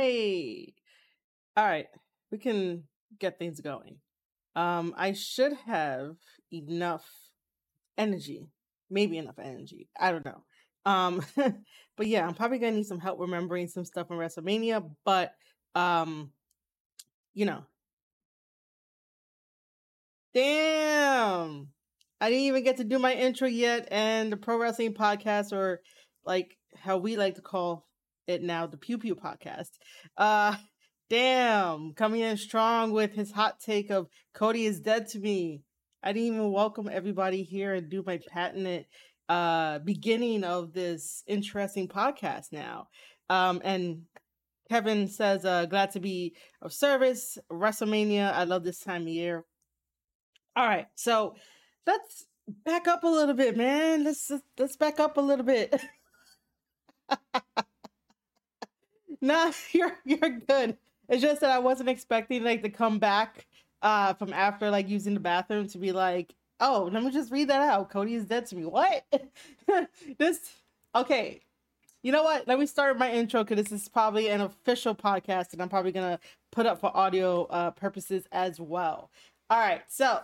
Hey. All right. We can get things going. Um, I should have enough energy. Maybe enough energy. I don't know. Um, but yeah, I'm probably gonna need some help remembering some stuff from WrestleMania, but um, you know. Damn. I didn't even get to do my intro yet, and the pro wrestling podcast, or like how we like to call it now, the Pew Pew podcast. Uh damn, coming in strong with his hot take of Cody is dead to me. I didn't even welcome everybody here and do my patented uh beginning of this interesting podcast now. Um and Kevin says, uh, glad to be of service. WrestleMania. I love this time of year. All right, so let's back up a little bit, man. Let's let's back up a little bit. nah, you're you're good. It's just that I wasn't expecting like to come back uh from after like using the bathroom to be like, oh, let me just read that out. Cody is dead to me. What? this okay. You know what? Let me start my intro because this is probably an official podcast and I'm probably gonna put up for audio uh purposes as well. All right, so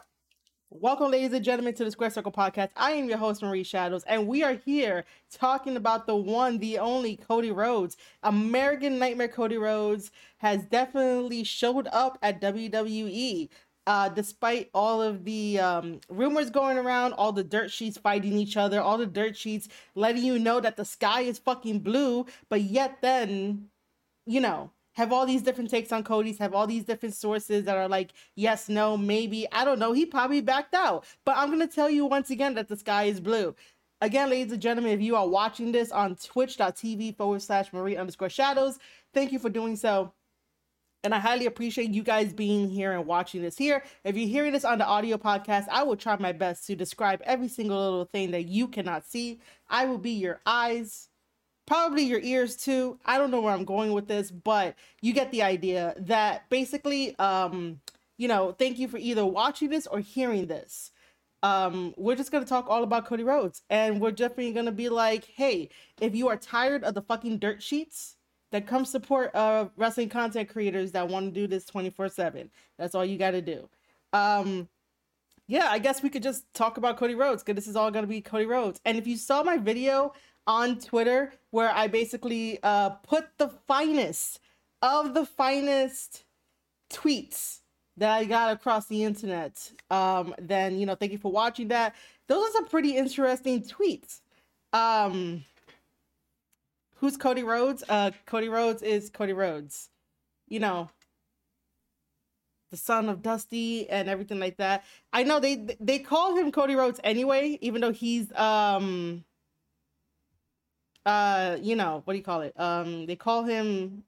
Welcome, ladies and gentlemen, to the Square Circle Podcast. I am your host, Marie Shadows, and we are here talking about the one, the only Cody Rhodes. American Nightmare Cody Rhodes has definitely showed up at WWE. Uh, despite all of the um, rumors going around, all the dirt sheets fighting each other, all the dirt sheets letting you know that the sky is fucking blue, but yet then, you know, have all these different takes on Cody's, have all these different sources that are like, yes, no, maybe. I don't know. He probably backed out. But I'm going to tell you once again that the sky is blue. Again, ladies and gentlemen, if you are watching this on twitch.tv forward slash Marie underscore shadows, thank you for doing so. And I highly appreciate you guys being here and watching this here. If you're hearing this on the audio podcast, I will try my best to describe every single little thing that you cannot see. I will be your eyes, probably your ears too. I don't know where I'm going with this, but you get the idea that basically, um, you know, thank you for either watching this or hearing this. Um, we're just gonna talk all about Cody Rhodes, and we're definitely gonna be like, hey, if you are tired of the fucking dirt sheets, then come support uh wrestling content creators that want to do this 24-7. That's all you gotta do. Um yeah, I guess we could just talk about Cody Rhodes because this is all gonna be Cody Rhodes. And if you saw my video on Twitter where I basically uh, put the finest of the finest tweets that I got across the internet. Um, then you know, thank you for watching that. Those are some pretty interesting tweets. Um, who's Cody Rhodes? Uh, Cody Rhodes is Cody Rhodes. You know, the son of Dusty and everything like that. I know they they call him Cody Rhodes anyway, even though he's um uh, you know, what do you call it? Um, they call him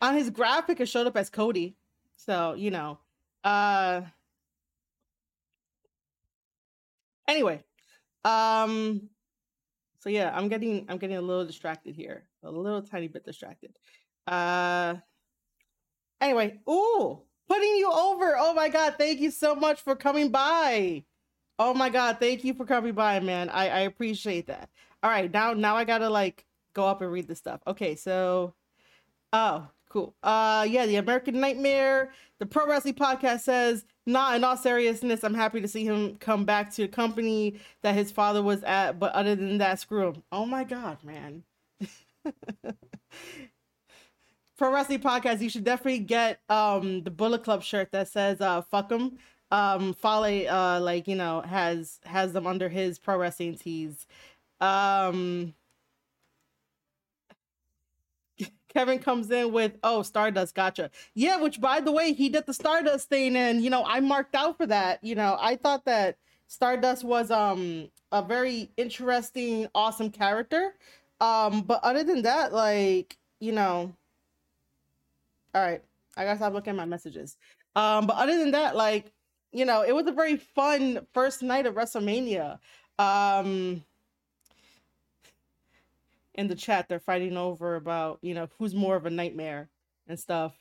on his graphic. It showed up as Cody, so you know. Uh, anyway, um, so yeah, I'm getting I'm getting a little distracted here, a little tiny bit distracted. Uh, anyway, ooh, putting you over. Oh my god, thank you so much for coming by. Oh my god, thank you for coming by, man. I I appreciate that. All right, now now I gotta like go up and read the stuff. Okay, so oh cool. Uh yeah, the American Nightmare, the Pro Wrestling Podcast says, not in all seriousness, I'm happy to see him come back to the company that his father was at, but other than that, screw him. Oh my god, man. Pro Wrestling Podcast, you should definitely get um the Bullet Club shirt that says uh fuck him. Um Fale uh like, you know, has has them under his pro wrestling tees. Um, Kevin comes in with, oh, Stardust, gotcha. Yeah, which by the way, he did the Stardust thing, and you know, I marked out for that. You know, I thought that Stardust was um a very interesting, awesome character. Um, but other than that, like, you know, all right, I gotta stop looking at my messages. Um, but other than that, like, you know, it was a very fun first night of WrestleMania. Um, in the chat they're fighting over about you know who's more of a nightmare and stuff.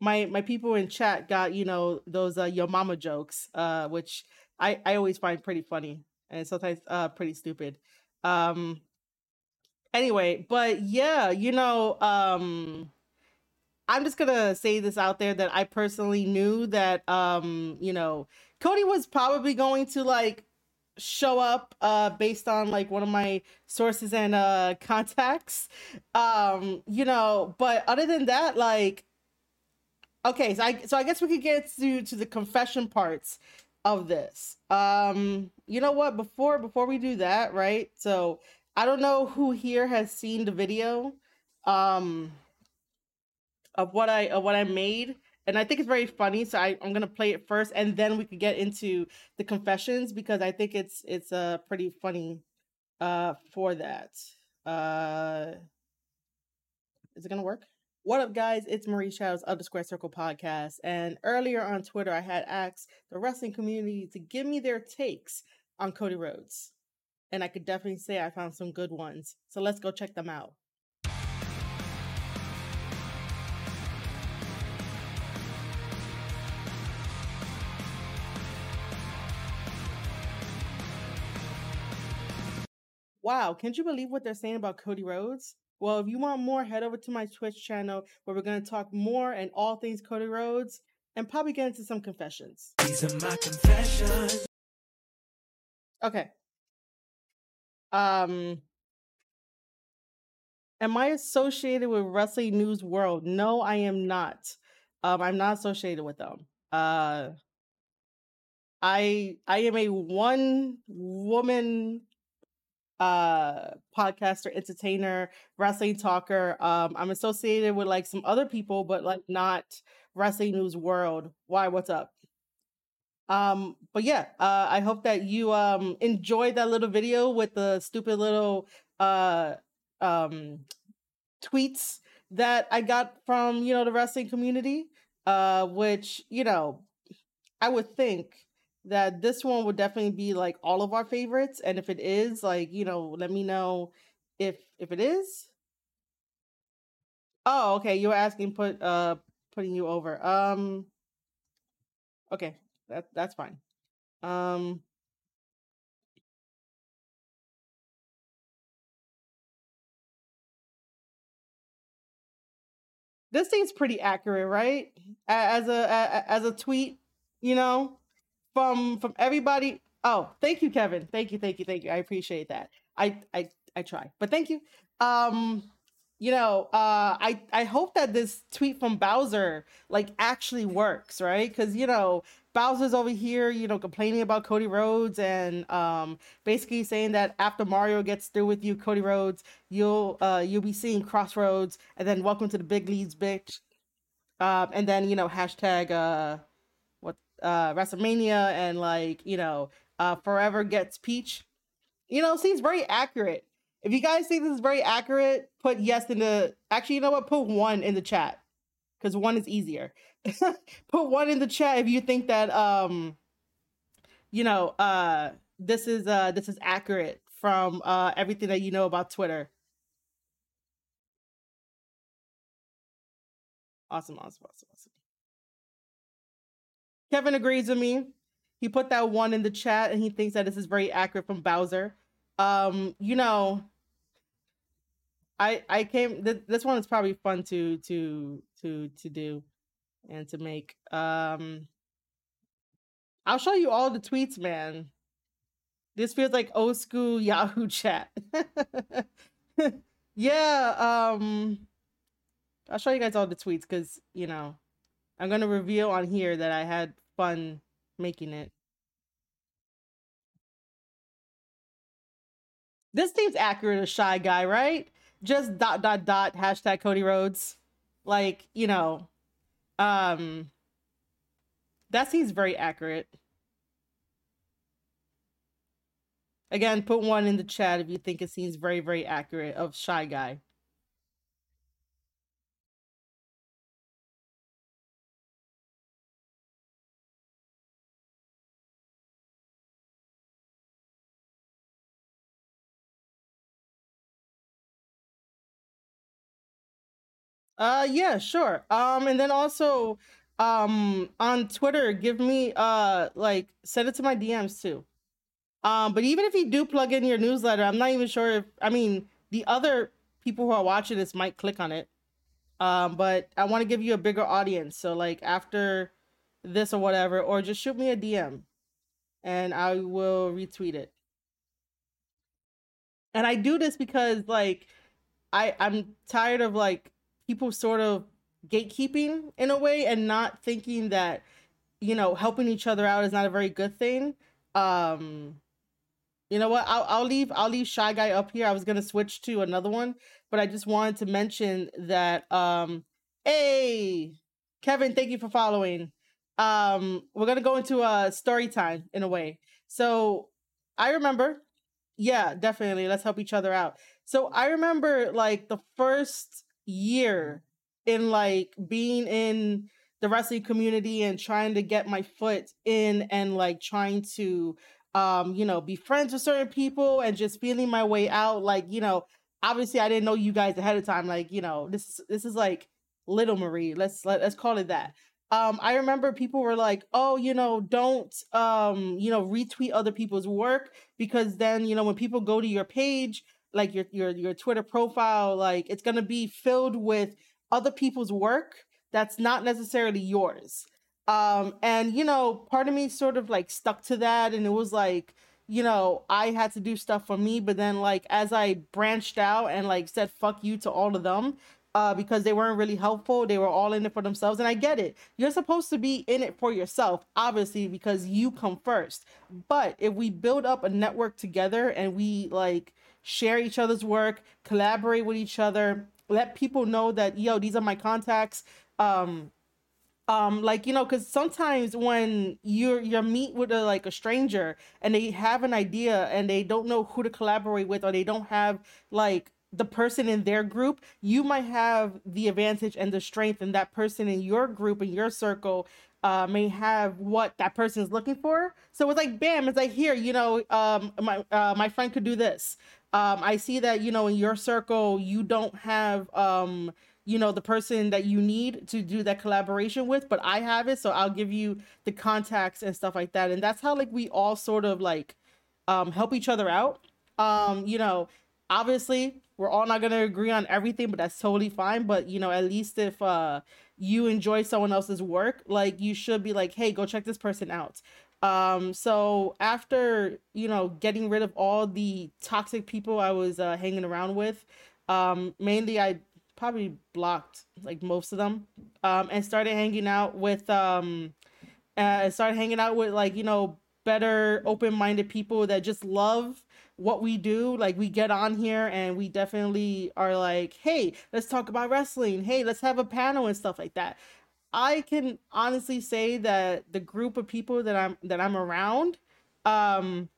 My my people in chat got you know those uh yo mama jokes uh which i i always find pretty funny and sometimes uh pretty stupid. Um Anyway, but yeah, you know, um I'm just gonna say this out there that I personally knew that um, you know, Cody was probably going to like show up uh based on like one of my sources and uh contacts. Um, you know, but other than that, like okay, so I so I guess we could get to to the confession parts of this. Um, you know what? Before before we do that, right? So I don't know who here has seen the video um of what I of what I made. And I think it's very funny. So I, I'm gonna play it first and then we could get into the confessions because I think it's it's uh pretty funny uh for that. Uh is it gonna work? What up, guys? It's Marie Shadows of the Square Circle podcast. And earlier on Twitter, I had asked the wrestling community to give me their takes on Cody Rhodes. And I could definitely say I found some good ones. So let's go check them out. Wow, can't you believe what they're saying about Cody Rhodes? Well, if you want more, head over to my Twitch channel where we're going to talk more and all things Cody Rhodes and probably get into some confessions. These are my confessions. Okay. Um Am I associated with Wrestling News World? No, I am not. Um I'm not associated with them. Uh I I am a one woman uh podcaster, entertainer, wrestling talker. Um I'm associated with like some other people but like not Wrestling News World. Why what's up? Um but yeah, uh I hope that you um enjoyed that little video with the stupid little uh um tweets that I got from, you know, the wrestling community uh which, you know, I would think that this one would definitely be like all of our favorites and if it is like you know let me know if if it is. Oh okay you were asking put uh putting you over um okay that that's fine. Um this seems pretty accurate right? As a as a tweet you know from from everybody. Oh, thank you, Kevin. Thank you, thank you, thank you. I appreciate that. I I I try, but thank you. Um, you know, uh, I I hope that this tweet from Bowser like actually works, right? Because you know Bowser's over here, you know, complaining about Cody Rhodes and um, basically saying that after Mario gets through with you, Cody Rhodes, you'll uh, you'll be seeing Crossroads, and then welcome to the big leagues, bitch. Um, and then you know hashtag uh, uh WrestleMania and like, you know, uh Forever Gets Peach. You know, seems very accurate. If you guys think this is very accurate, put yes in the actually, you know what? Put one in the chat. Because one is easier. put one in the chat if you think that um you know uh this is uh this is accurate from uh everything that you know about Twitter. Awesome, awesome, awesome, awesome. Kevin agrees with me. He put that one in the chat and he thinks that this is very accurate from Bowser. Um, you know, I I came th- this one is probably fun to to to to do and to make. Um I'll show you all the tweets, man. This feels like old school Yahoo chat. yeah, um I'll show you guys all the tweets because you know I'm gonna reveal on here that I had fun making it. This seems accurate as shy guy, right? Just dot dot dot hashtag Cody Rhodes. Like, you know, um that seems very accurate. Again, put one in the chat if you think it seems very, very accurate of Shy Guy. Uh yeah, sure. Um and then also um on Twitter, give me uh like send it to my DMs too. Um but even if you do plug in your newsletter, I'm not even sure if I mean the other people who are watching this might click on it. Um, but I want to give you a bigger audience. So like after this or whatever, or just shoot me a DM and I will retweet it. And I do this because like I I'm tired of like people sort of gatekeeping in a way and not thinking that you know helping each other out is not a very good thing. Um you know what? I'll I'll leave I'll leave shy guy up here. I was gonna switch to another one, but I just wanted to mention that um hey Kevin, thank you for following. Um we're gonna go into a story time in a way. So I remember yeah, definitely. Let's help each other out. So I remember like the first year in like being in the wrestling community and trying to get my foot in and like trying to um you know be friends with certain people and just feeling my way out like you know obviously I didn't know you guys ahead of time like you know this this is like little Marie let's let, let's call it that. Um I remember people were like oh you know don't um you know retweet other people's work because then you know when people go to your page like your your your Twitter profile like it's to be filled with other people's work that's not necessarily yours. Um and you know part of me sort of like stuck to that and it was like you know i had to do stuff for me but then like as i branched out and like said fuck you to all of them uh because they weren't really helpful they were all in it for themselves and i get it. You're supposed to be in it for yourself obviously because you come first. But if we build up a network together and we like share each other's work collaborate with each other let people know that yo these are my contacts. Um um like you know because sometimes when you're you're meet with a like a stranger and they have an idea and they don't know who to collaborate with or they don't have like the person in their group you might have the advantage and the strength and that person in your group in your circle uh, may have what that person is looking for. So it's like bam it's like here you know um my uh, my friend could do this um i see that you know in your circle you don't have um you know the person that you need to do that collaboration with but i have it so i'll give you the contacts and stuff like that and that's how like we all sort of like um help each other out. Um you know obviously we're all not going to agree on everything but that's totally fine but you know at least if uh you enjoy someone else's work like you should be like hey go check this person out um so after you know getting rid of all the toxic people i was uh, hanging around with um mainly i probably blocked like most of them um and started hanging out with um uh started hanging out with like you know better open-minded people that just love what we do. Like we get on here and we definitely are like hey let's talk about wrestling. Hey let's have a panel and stuff like that i can honestly say that the group of people that i'm that i'm around um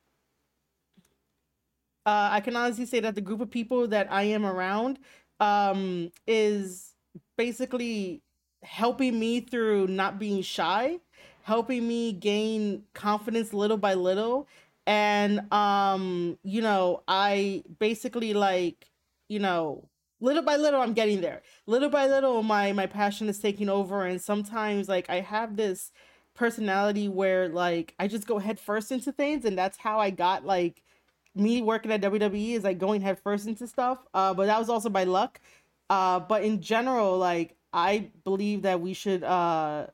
uh, I can honestly say that the group of people that I am around um is basically helping me through not being shy helping me gain confidence little by little. And um you know i basically like you know little by little i'm getting there little by little my my passion is taking over and sometimes like i have this personality where like i just go head first into things and that's how i got like me working at WWE is like going headfirst into stuff. Uh, but that was also by luck. Uh, but in general, like I believe that we should uh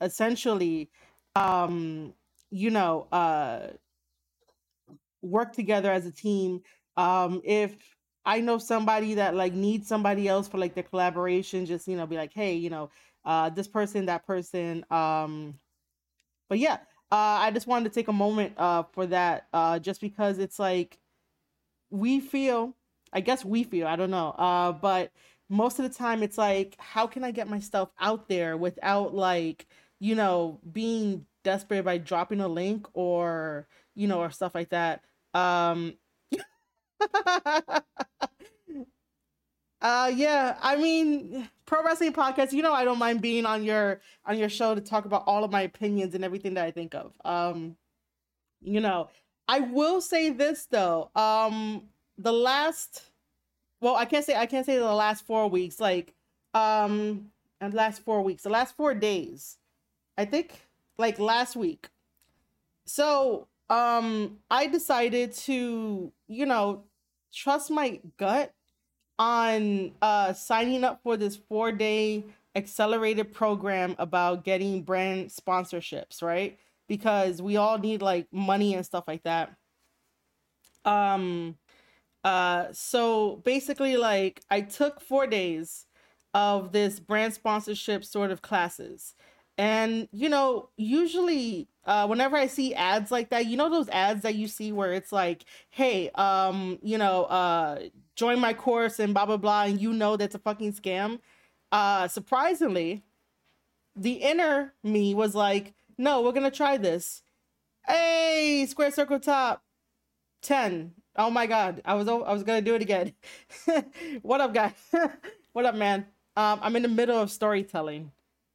essentially um you know uh work together as a team. Um if I know somebody that like needs somebody else for like the collaboration, just you know, be like, hey, you know, uh this person, that person. Um but yeah, uh, I just wanted to take a moment uh, for that, uh, just because it's like we feel, I guess we feel, I don't know, uh, but most of the time it's like, how can I get my stuff out there without like, you know, being desperate by dropping a link or, you know, or stuff like that. Um, Uh yeah, I mean pro wrestling podcast, you know I don't mind being on your on your show to talk about all of my opinions and everything that I think of. Um you know, I will say this though. Um the last well, I can't say I can't say the last 4 weeks like um and last 4 weeks, the last 4 days. I think like last week. So, um I decided to, you know, trust my gut on uh signing up for this four day accelerated program about getting brand sponsorships, right? Because we all need like money and stuff like that. Um uh so basically like I took 4 days of this brand sponsorship sort of classes. And you know, usually uh whenever I see ads like that, you know those ads that you see where it's like, "Hey, um, you know, uh join my course and blah blah blah," and you know that's a fucking scam. Uh surprisingly, the inner me was like, "No, we're going to try this." Hey, square circle top 10. Oh my god, I was I was going to do it again. what up, guys? what up, man? Um I'm in the middle of storytelling.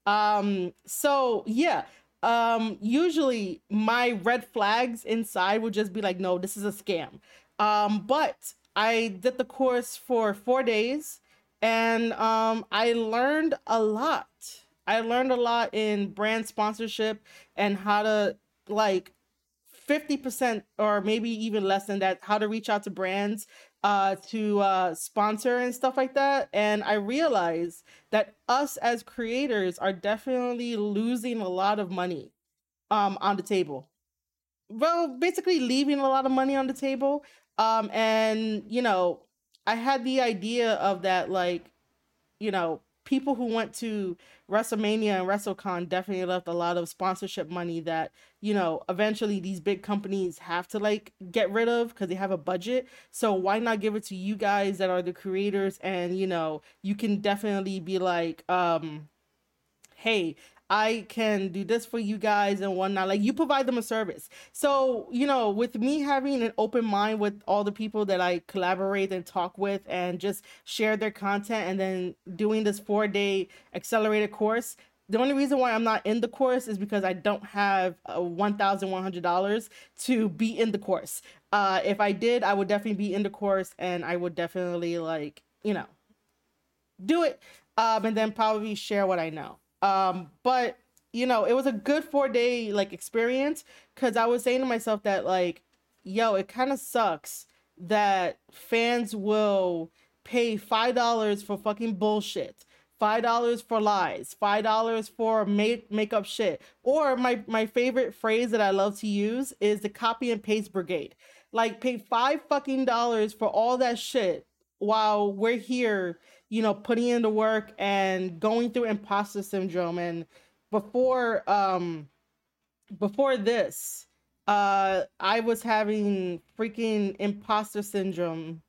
Um, so yeah, um, usually my red flags inside would just be like, no, this is a scam. Um, but I did the course for four days and um, I learned a lot. I learned a lot in brand sponsorship and how to like 50% or maybe even less than that, how to reach out to brands uh, to uh, sponsor and stuff like that. And I realized that us as creators are definitely losing a lot of money um, on the table. Well, basically leaving a lot of money on the table. Um, and, you know, I had the idea of that, like, you know, people who went to WrestleMania and WrestleCon definitely left a lot of sponsorship money that, you know, eventually these big companies have to like get rid of because they have a budget. So why not give it to you guys that are the creators and, you know, you can definitely be like, um, hey, I can do this for you guys and whatnot. Like you provide them a service. So, you know, with me having an open mind with all the people that I collaborate and talk with and just share their content and then doing this four day accelerated course, the only reason why I'm not in the course is because I don't have $1,100 to be in the course. Uh, if I did, I would definitely be in the course and I would definitely like, you know, do it um, and then probably share what I know. Um, but you know, it was a good four day like experience because I was saying to myself that like, yo, it kind of sucks that fans will pay five dollars for fucking bullshit five dollars for lies five dollars for make makeup shit. Or my my favorite phrase that i love to use is the copy and paste brigade. Like pay five fucking dollars for all that shit while we're here you know, putting in the work and going through imposter syndrome. And before um before this, uh I was having freaking imposter syndrome.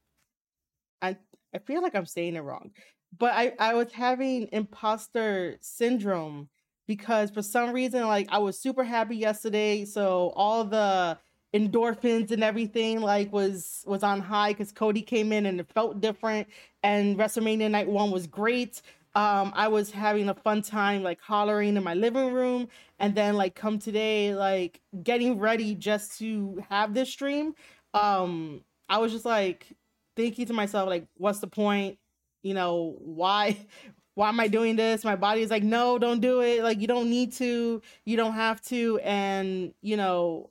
I I feel like I'm saying it wrong. But I, I was having imposter syndrome because for some reason like I was super happy yesterday. So all the endorphins and everything like was was on high because Cody came in and it felt different and WrestleMania night one was great. Um, I was having a fun time like hollering in my living room and then like come today like getting ready just to have this stream. Um, I was just like thinking to myself like what's the point? You know, why why am I doing this? My body is like, no, don't do it. Like, you don't need to, you don't have to. And, you know,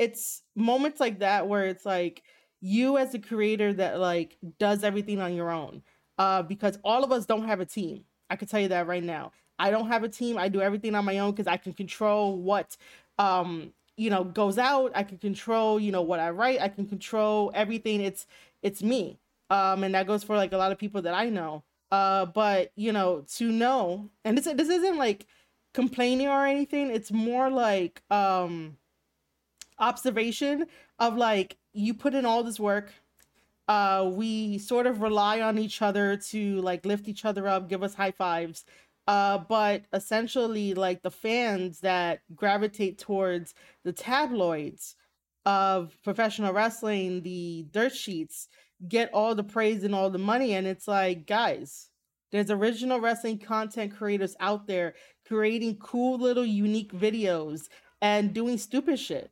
it's moments like that where it's like you as a creator that like does everything on your own uh because all of us don't have a team. I can tell you that right now. I don't have a team. I do everything on my own because i can control what um you know goes out. I can control you know what i write. I can control everything. It's it's me. Um and that goes for like a lot of people that i know. Uh but you know to know and this this isn't like complaining or anything. It's more like um observation of like you put in all this work uh we sort of rely on each other to like lift each other up give us high fives. Uh but essentially like the fans that gravitate towards the tabloids of professional wrestling the dirt sheets get all the praise and all the money. And it's like guys there's original wrestling content creators out there creating cool little unique videos and doing stupid shit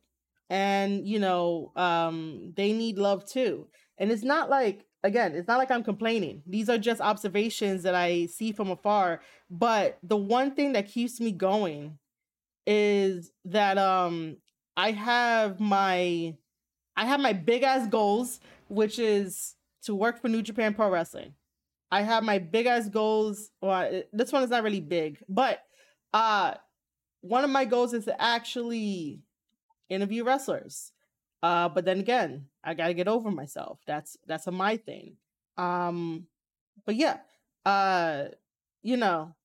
and you know um they need love too. And it's not like again it's not like i'm complaining. These are just observations that i see from afar. But the one thing that keeps me going is that um i have my i have my big ass goals which is to work for new japan pro wrestling. I have my big ass goals. Well, this one is not really big, but uh, one of my goals is to actually interview wrestlers. Uh, but then again, I gotta get over myself. That's that's a my thing. Um, but yeah, uh, you know,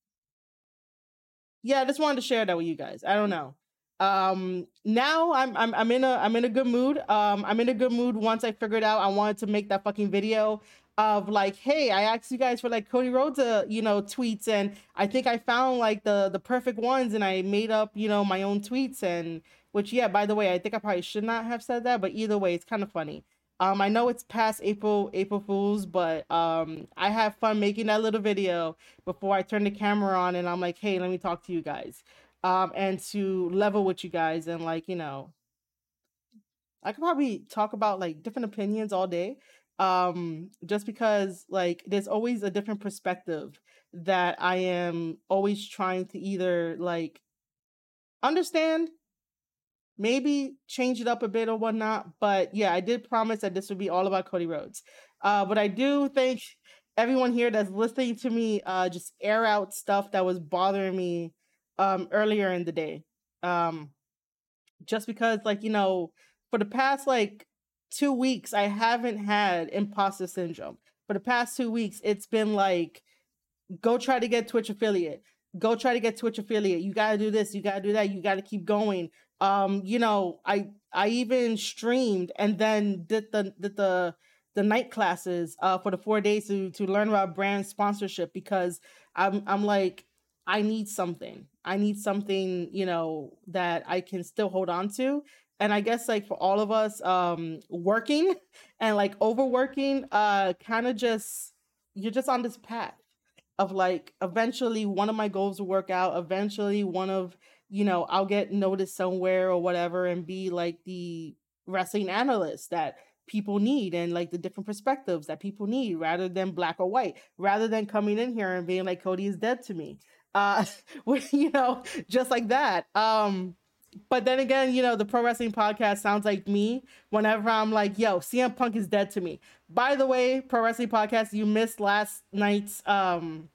yeah, I just wanted to share that with you guys. I don't know. Um, now I'm I'm I'm in a I'm in a good mood. Um, I'm in a good mood once I figured out I wanted to make that fucking video of like, hey, I asked you guys for like Cody Rhodes, uh, you know, tweets, and I think I found like the the perfect ones, and I made up, you know, my own tweets and which, yeah, by the way, I think I probably should not have said that, but either way, it's kind of funny. Um, I know it's past April April Fools, but um, I have fun making that little video before I turn the camera on, and I'm like, hey, let me talk to you guys, um, and to level with you guys, and like, you know, I could probably talk about like different opinions all day, um, just because like there's always a different perspective that I am always trying to either like understand maybe change it up a bit or whatnot. But yeah, I did promise that this would be all about Cody Rhodes. Uh, but I do thank everyone here that's listening to me uh, just air out stuff that was bothering me um, earlier in the day. Um, just because, like, you know, for the past like two weeks, I haven't had imposter syndrome. For the past two weeks, it's been like, go try to get Twitch affiliate. Go try to get Twitch affiliate. You got to do this. You got to do that. You got to keep going um you know i i even streamed and then did the did the the night classes uh for the four days to to learn about brand sponsorship because i'm i'm like i need something. I need something you know that i can still hold on to. And i guess like for all of us um working and like overworking uh kind of just you're just on this path of like eventually one of my goals will work out. Eventually one of you know, I'll get noticed somewhere or whatever and be like the wrestling analyst that people need and like the different perspectives that people need rather than black or white, rather than coming in here and being like Cody is dead to me. Uh you know, just like that. Um but then again, you know, the pro wrestling podcast sounds like me whenever I'm like, yo, CM Punk is dead to me. By the way, pro wrestling podcast, you missed last night's um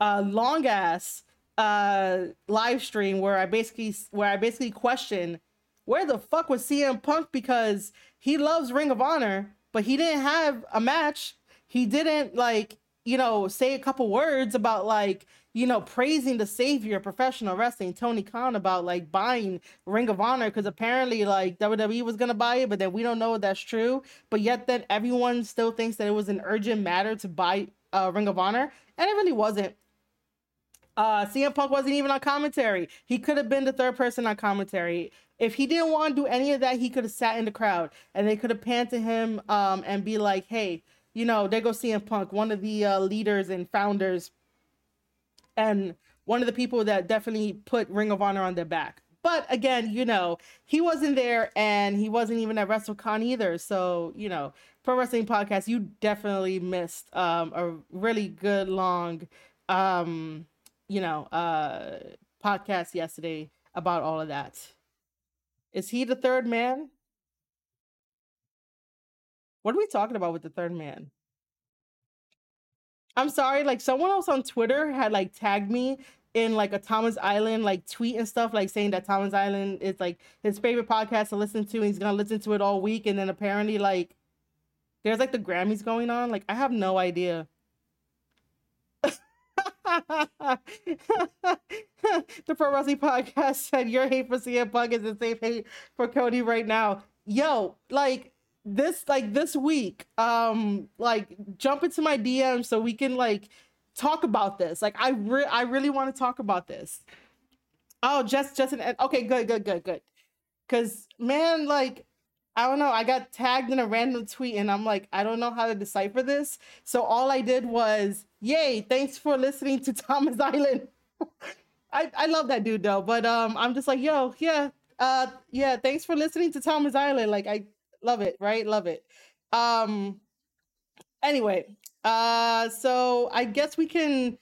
uh long ass uh live stream where I basically where I basically question where the fuck was CM Punk because he loves Ring of Honor, but he didn't have a match. He didn't like, you know, say a couple words about like, you know, praising the savior of professional wrestling, Tony Khan, about like buying Ring of Honor because apparently like WWE was gonna buy it, but then we don't know if that's true. But yet then everyone still thinks that it was an urgent matter to buy uh, Ring of Honor, and it really wasn't. Uh, CM Punk wasn't even on commentary. He could have been the third person on commentary. If he didn't want to do any of that, he could have sat in the crowd and they could have panned to him um, and be like, hey, you know, there goes CM Punk, one of the uh, leaders and founders and one of the people that definitely put Ring of Honor on their back. But again, you know, he wasn't there and he wasn't even at WrestleCon either. So, you know, Pro Wrestling Podcast, you definitely missed um, a really good, long um, you know, uh podcast yesterday about all of that. Is he the third man? What are we talking about with the third man? I'm sorry, like someone else on Twitter had like tagged me in like a Thomas Island like tweet and stuff, like saying that Thomas Island is like his favorite podcast to listen to, and he's gonna listen to it all week, and then apparently like there's like the Grammys going on. Like I have no idea. the Pro Wrestling Podcast said your hate for CM Punk is the same hate for Cody right now. Yo, like this, like this week, um, like jump into my DM so we can like talk about this. Like I, re- I really want to talk about this. Oh, just, just an okay, good, good, good, good. Cause man, like I don't know. I got tagged in a random tweet and I'm like, I don't know how to decipher this. So all I did was, yay, thanks for listening to Thomas Island. I, I love that dude though. But um I'm just like, yo, yeah, uh yeah, thanks for listening to Thomas Island. Like I love it, right? Love it. Um anyway, uh so I guess we can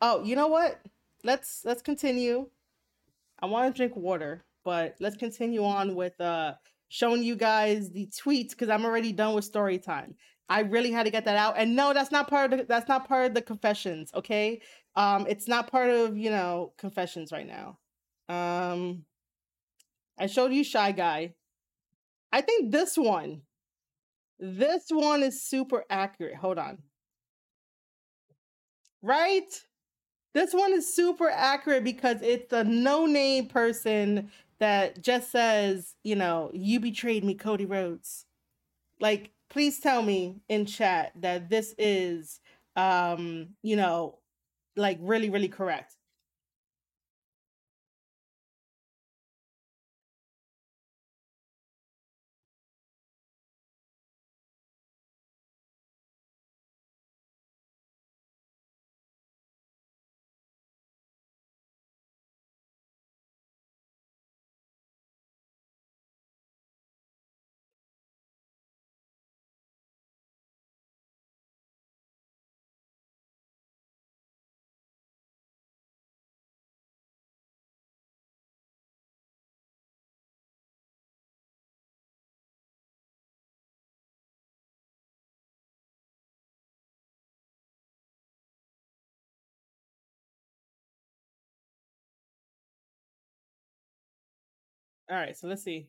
oh, you know what? Let's let's continue. I want to drink water, but let's continue on with uh showing you guys the tweets because I'm already done with story time. I really had to get that out. And no, that's not part of the, that's not part of the confessions, okay? Um it's not part of, you know, confessions right now. Um I showed you Shy Guy. I think this one this one is super accurate. Hold on. Right? This one is super accurate because it's a no-name person that just says, you know, you betrayed me, Cody Rhodes. Like, please tell me in chat that this is um, you know, like really, really correct. All right, so let's see.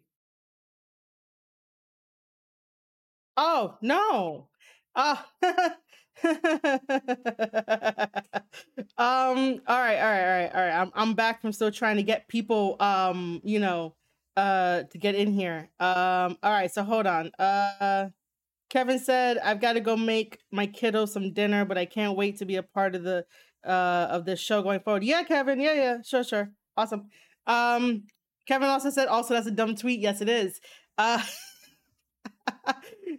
Oh, no. Uh, um, all right, all right, all right, all right. I'm I'm back from still trying to get people um, you know, uh to get in here. Um, all right, so hold on. Uh Kevin said, I've got to go make my kiddo some dinner, but I can't wait to be a part of the uh of this show going forward. Yeah, Kevin, yeah, yeah, sure, sure. Awesome. Um Kevin also said, also that's a dumb tweet. Yes, it is. Uh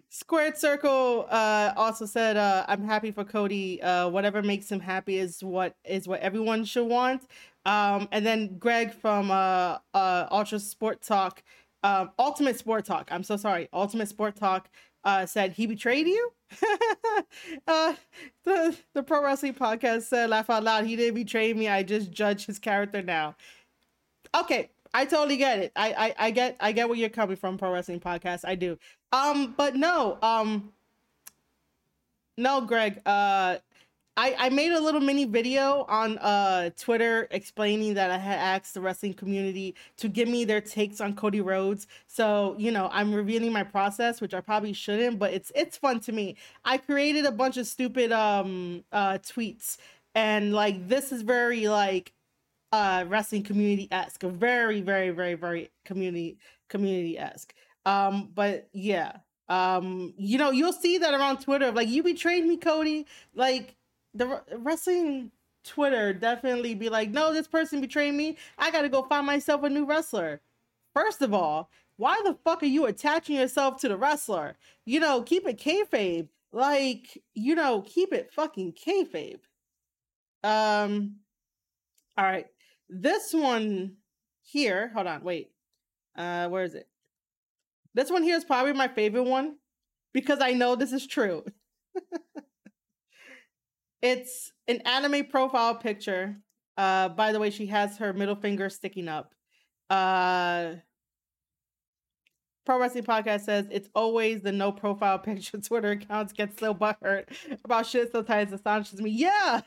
Squared Circle uh, also said, uh, "I'm happy for Cody. Uh, whatever makes him happy is what is what everyone should want." Um, and then Greg from uh, uh, Ultra Sport Talk, um, Ultimate Sport Talk. I'm so sorry, Ultimate Sport Talk uh, said he betrayed you. uh, the the Pro Wrestling Podcast said, "Laugh out loud." He didn't betray me. I just judge his character now. Okay, I totally get it. I, I I get I get where you're coming from, Pro Wrestling Podcast. I do. Um, but no, um, no, Greg. Uh, I I made a little mini video on uh Twitter explaining that I had asked the wrestling community to give me their takes on Cody Rhodes. So you know, I'm revealing my process, which I probably shouldn't, but it's it's fun to me. I created a bunch of stupid um uh tweets, and like this is very like uh wrestling community esque, very, very, very, very community community esque. Um, but yeah, um, you know, you'll see that around Twitter, like you betrayed me, Cody. Like the wrestling Twitter definitely be like, no, this person betrayed me. I gotta go find myself a new wrestler. First of all, why the fuck are you attaching yourself to the wrestler? You know, keep it kayfabe. Like, you know, keep it fucking kayfabe. Um, all right. This one here, hold on, wait. Uh, where is it? This one here is probably my favorite one because I know this is true. it's an anime profile picture. Uh, by the way, she has her middle finger sticking up. Uh, Pro Wrestling Podcast says it's always the no profile picture Twitter accounts get so butthurt about shit sometimes astonishes me. Yeah,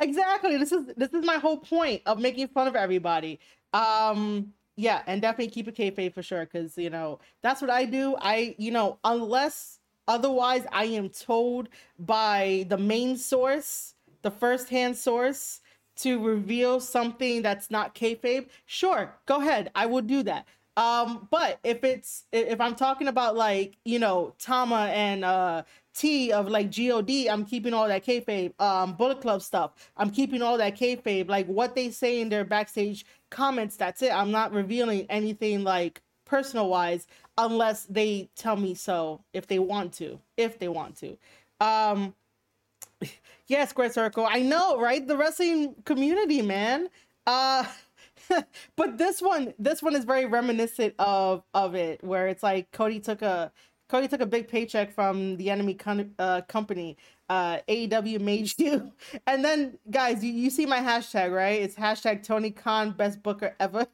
Exactly. This is this is my whole point of making fun of everybody. Um, yeah, and definitely keep a kayfabe for sure, because you know that's what I do. I, you know, unless otherwise, I am told by the main source, the first-hand source, to reveal something that's not kayfabe. Sure, go ahead. I will do that. Um, but if it's if I'm talking about like you know Tama and uh T of like God, I'm keeping all that kayfabe. Um, Bullet Club stuff, I'm keeping all that kayfabe. Like what they say in their backstage comments, that's it. I'm not revealing anything like personal wise unless they tell me so if they want to. If they want to. Um, yeah, Square Circle. I know, right? The wrestling community, man. Uh but this one, this one is very reminiscent of of it, where it's like Cody took a Cody took a big paycheck from the enemy con- uh, company. Uh, AEW made you, and then guys, you, you see my hashtag right? It's hashtag Tony Khan best booker ever.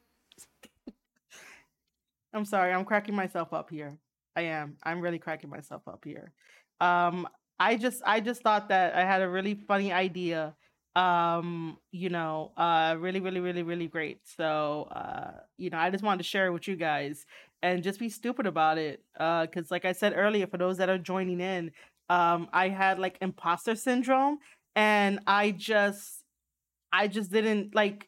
I'm sorry, I'm cracking myself up here. I am. I'm really cracking myself up here. Um, I just I just thought that I had a really funny idea. Um, you know, uh, really, really, really, really great. So, uh, you know, I just wanted to share it with you guys and just be stupid about it. Uh, because like I said earlier, for those that are joining in, um, I had like imposter syndrome, and I just, I just didn't like.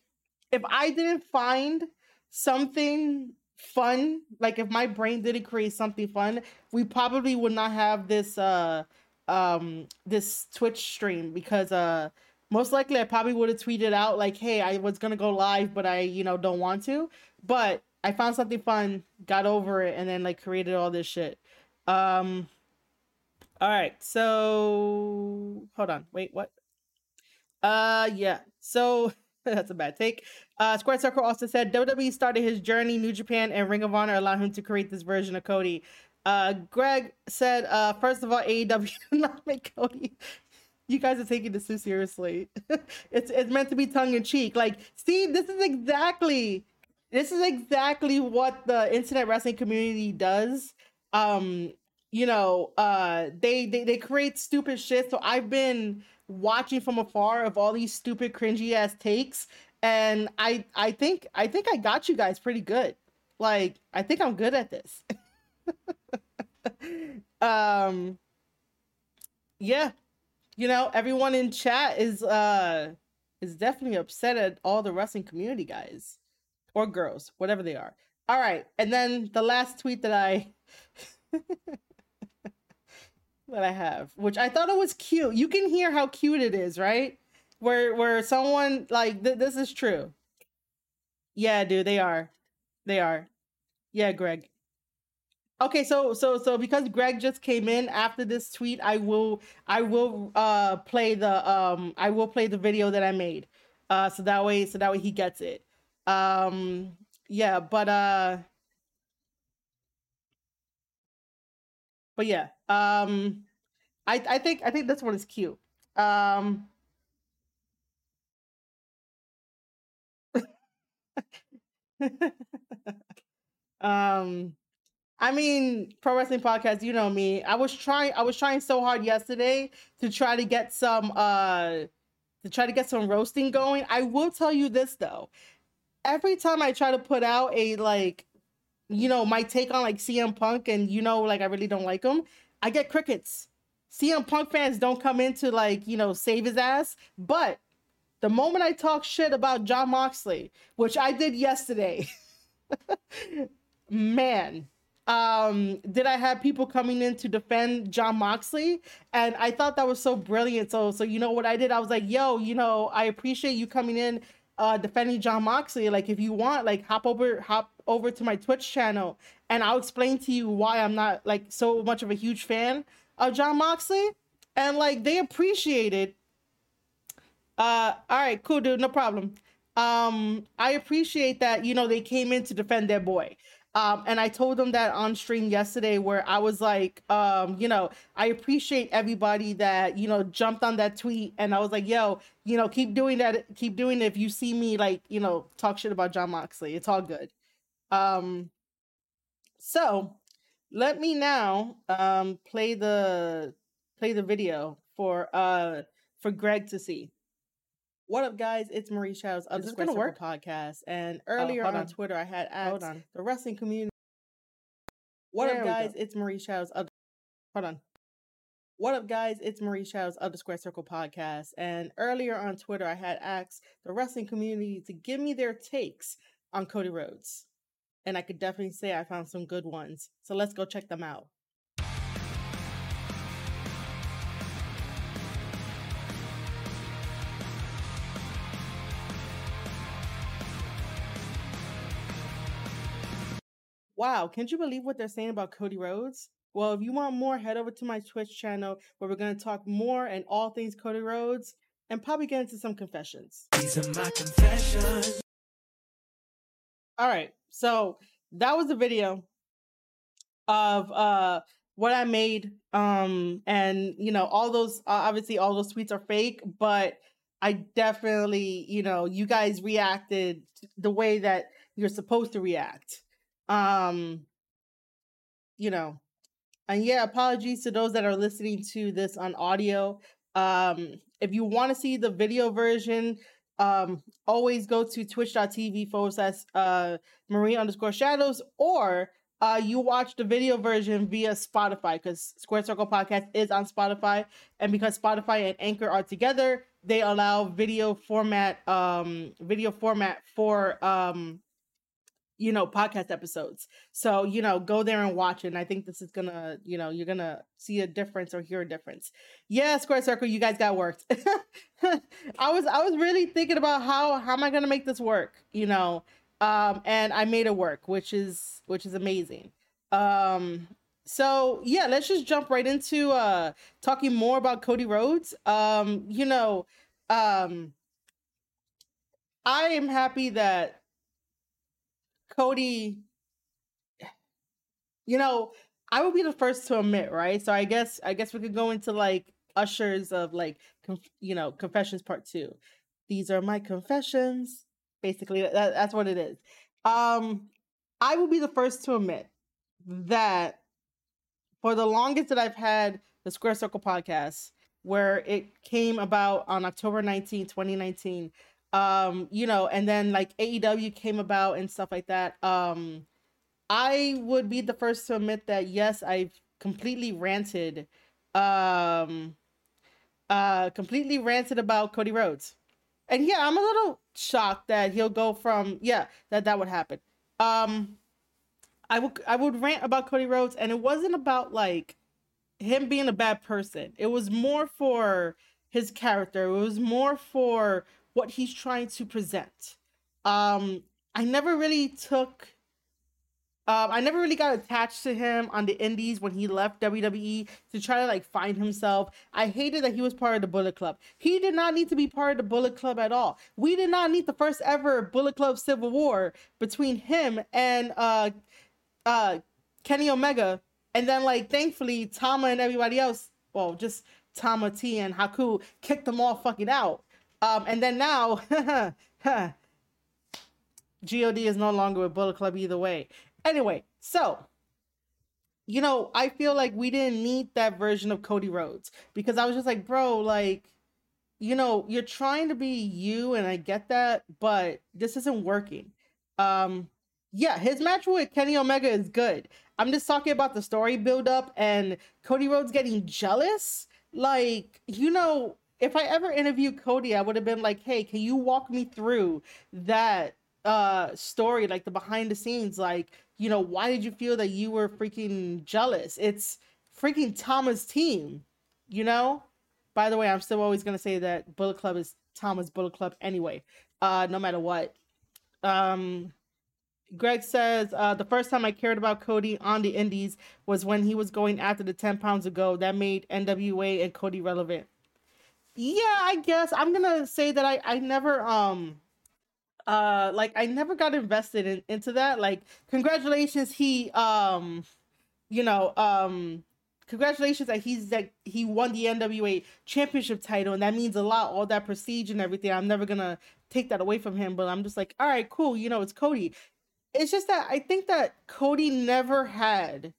If I didn't find something fun, like if my brain didn't create something fun, we probably would not have this uh um this Twitch stream because uh most likely I probably would have tweeted out like, "Hey, I was gonna go live, but I you know don't want to." But I found something fun, got over it, and then like created all this shit. Um. All right, so hold on, wait, what? Uh, yeah. So that's a bad take. Uh, Square Circle also said WWE started his journey. New Japan and Ring of Honor allowed him to create this version of Cody. Uh, Greg said, uh, first of all, AEW not make Cody. You guys are taking this too seriously. it's it's meant to be tongue in cheek. Like, see, this is exactly this is exactly what the internet wrestling community does. Um, you know, uh, they they they create stupid shit. So I've been watching from afar of all these stupid cringy ass takes and I I think I think I got you guys pretty good. Like I think I'm good at this. um yeah. You know, everyone in chat is uh is definitely upset at all the wrestling community guys or girls, whatever they are. All right. And then the last tweet that I that I have, which I thought it was cute. You can hear how cute it is, right? Where where someone like th- this is true. Yeah, dude, they are. They are. Yeah, Greg. Okay, so so so because Greg just came in after this tweet, I will I will uh play the um I will play the video that I made. Uh so that way so that way he gets it. Um yeah, but uh but yeah, um, I I think I think this one is cute. Um, um, I mean, pro wrestling podcast. You know me. I was trying. I was trying so hard yesterday to try to get some uh to try to get some roasting going. I will tell you this though. Every time I try to put out a like you know, my take on like CM Punk and you know, like I really don't like him, I get crickets. CM Punk fans don't come in to like, you know, save his ass. But the moment I talk shit about Jon Moxley, which I did yesterday, man, um, did I have people coming in to defend Jon Moxley? And I thought that was so brilliant. So, so you know what I did? I was like, yo, you know, I appreciate you coming in uh defending Jon Moxley. Like if you want, like hop over hop over to my Twitch channel and I'll explain to you why I'm not like so much of a huge fan of Jon Moxley. And like they appreciated. Uh all right, cool dude, no problem. Um I appreciate that, you know, they came in to defend their boy. Um, and I told them that on stream yesterday, where I was like, um, you know, I appreciate everybody that you know jumped on that tweet, and I was like, yo, you know, keep doing that, keep doing it. If you see me like, you know, talk shit about Jon Moxley, it's all good. Um, so let me now um play the play the video for uh for Greg to see. What up, guys? It's Marie Childs of the Square Circle work? podcast. And earlier oh, on, on, Twitter, I had asked the wrestling community. What there up, guys? It's Marie of. Hold on. What up, guys? It's Marie of the Square Circle podcast. And earlier on Twitter, I had asked the wrestling community to give me their takes on Cody Rhodes. And I could definitely say I found some good ones. So let's go check them out. Wow, can't you believe what they're saying about Cody Rhodes? Well, if you want more, head over to my Twitch channel where we're going to talk more and all things Cody Rhodes and probably get into some confessions. These are my confessions. All right, so that was a video of uh what I made. Um, and you know, all those obviously all those tweets are fake, but I definitely, you know, you guys reacted the way that you're supposed to react um you know And yeah, apologies to those that are listening to this on audio. Um, if you want to see the video version, um, always go to twitch.tv forward slash uh, Marie underscore shadows, or uh, you watch the video version via Spotify because Square Circle Podcast is on Spotify. And because Spotify and Anchor are together, they allow video format, um, video format for um you know, podcast episodes. So, you know, go there and watch it. And I think this is gonna, you know, you're gonna see a difference or hear a difference. Yeah, Square Circle, you guys got worked. I was I was really thinking about how how am I gonna make this work, you know. Um, and I made it work, which is which is amazing. Um so yeah, let's just jump right into uh talking more about Cody Rhodes. Um, you know, um I am happy that Cody, you know, I would be the first to admit, right? So I guess I guess we could go into like ushers of like conf- you know confessions part two. These are my confessions. Basically, that, that's what it is. Um, I will be the first to admit that for the longest that I've had the Square Circle podcast, where it came about on October 19, 2019, um you know and then like AEW came about and stuff like that. Um I would be the first to admit that yes I've completely ranted um uh completely ranted about Cody Rhodes. And yeah I'm a little shocked that he'll go from yeah that that would happen. Um I would I would rant about Cody Rhodes and it wasn't about like him being a bad person. It was more for his character. It was more for what he's trying to present. Um, I never really took. Um, I never really got attached to him on the indies when he left WWE to try to like find himself. I hated that he was part of the Bullet Club. He did not need to be part of the Bullet Club at all. We did not need the first ever Bullet Club civil war between him and uh, uh, Kenny Omega. And then like thankfully Tama and everybody else, well, just Tama T and Haku kicked them all fucking out. Um, and then now, God is no longer with Bullet Club either way. Anyway, so you know, I feel like we didn't need that version of Cody Rhodes because I was just like, bro, like, you know, you're trying to be you, and I get that, but this isn't working. Um, yeah, his match with Kenny Omega is good. I'm just talking about the story build up and Cody Rhodes getting jealous. Like, you know, if I ever interviewed Cody, I would have been like, "Hey, can you walk me through that uh story, like the behind the scenes? Like, you know, why did you feel that you were freaking jealous? It's freaking Thomas' team, you know." By the way, I'm still always gonna say that Bullet Club is Thomas Bullet Club anyway, uh, no matter what. Um, Greg says uh, the first time I cared about Cody on the Indies was when he was going after the 10 pounds ago. That made NWA and Cody relevant yeah, I guess. I'm gonna say that I I never um uh like I never got invested in, into that. Like congratulations, he um you know um congratulations that he's that he won the NWA championship title and that means a lot all that prestige and everything. I'm never gonna take that away from him but I'm just like all right cool you know it's Cody. It's just that I think that Cody never had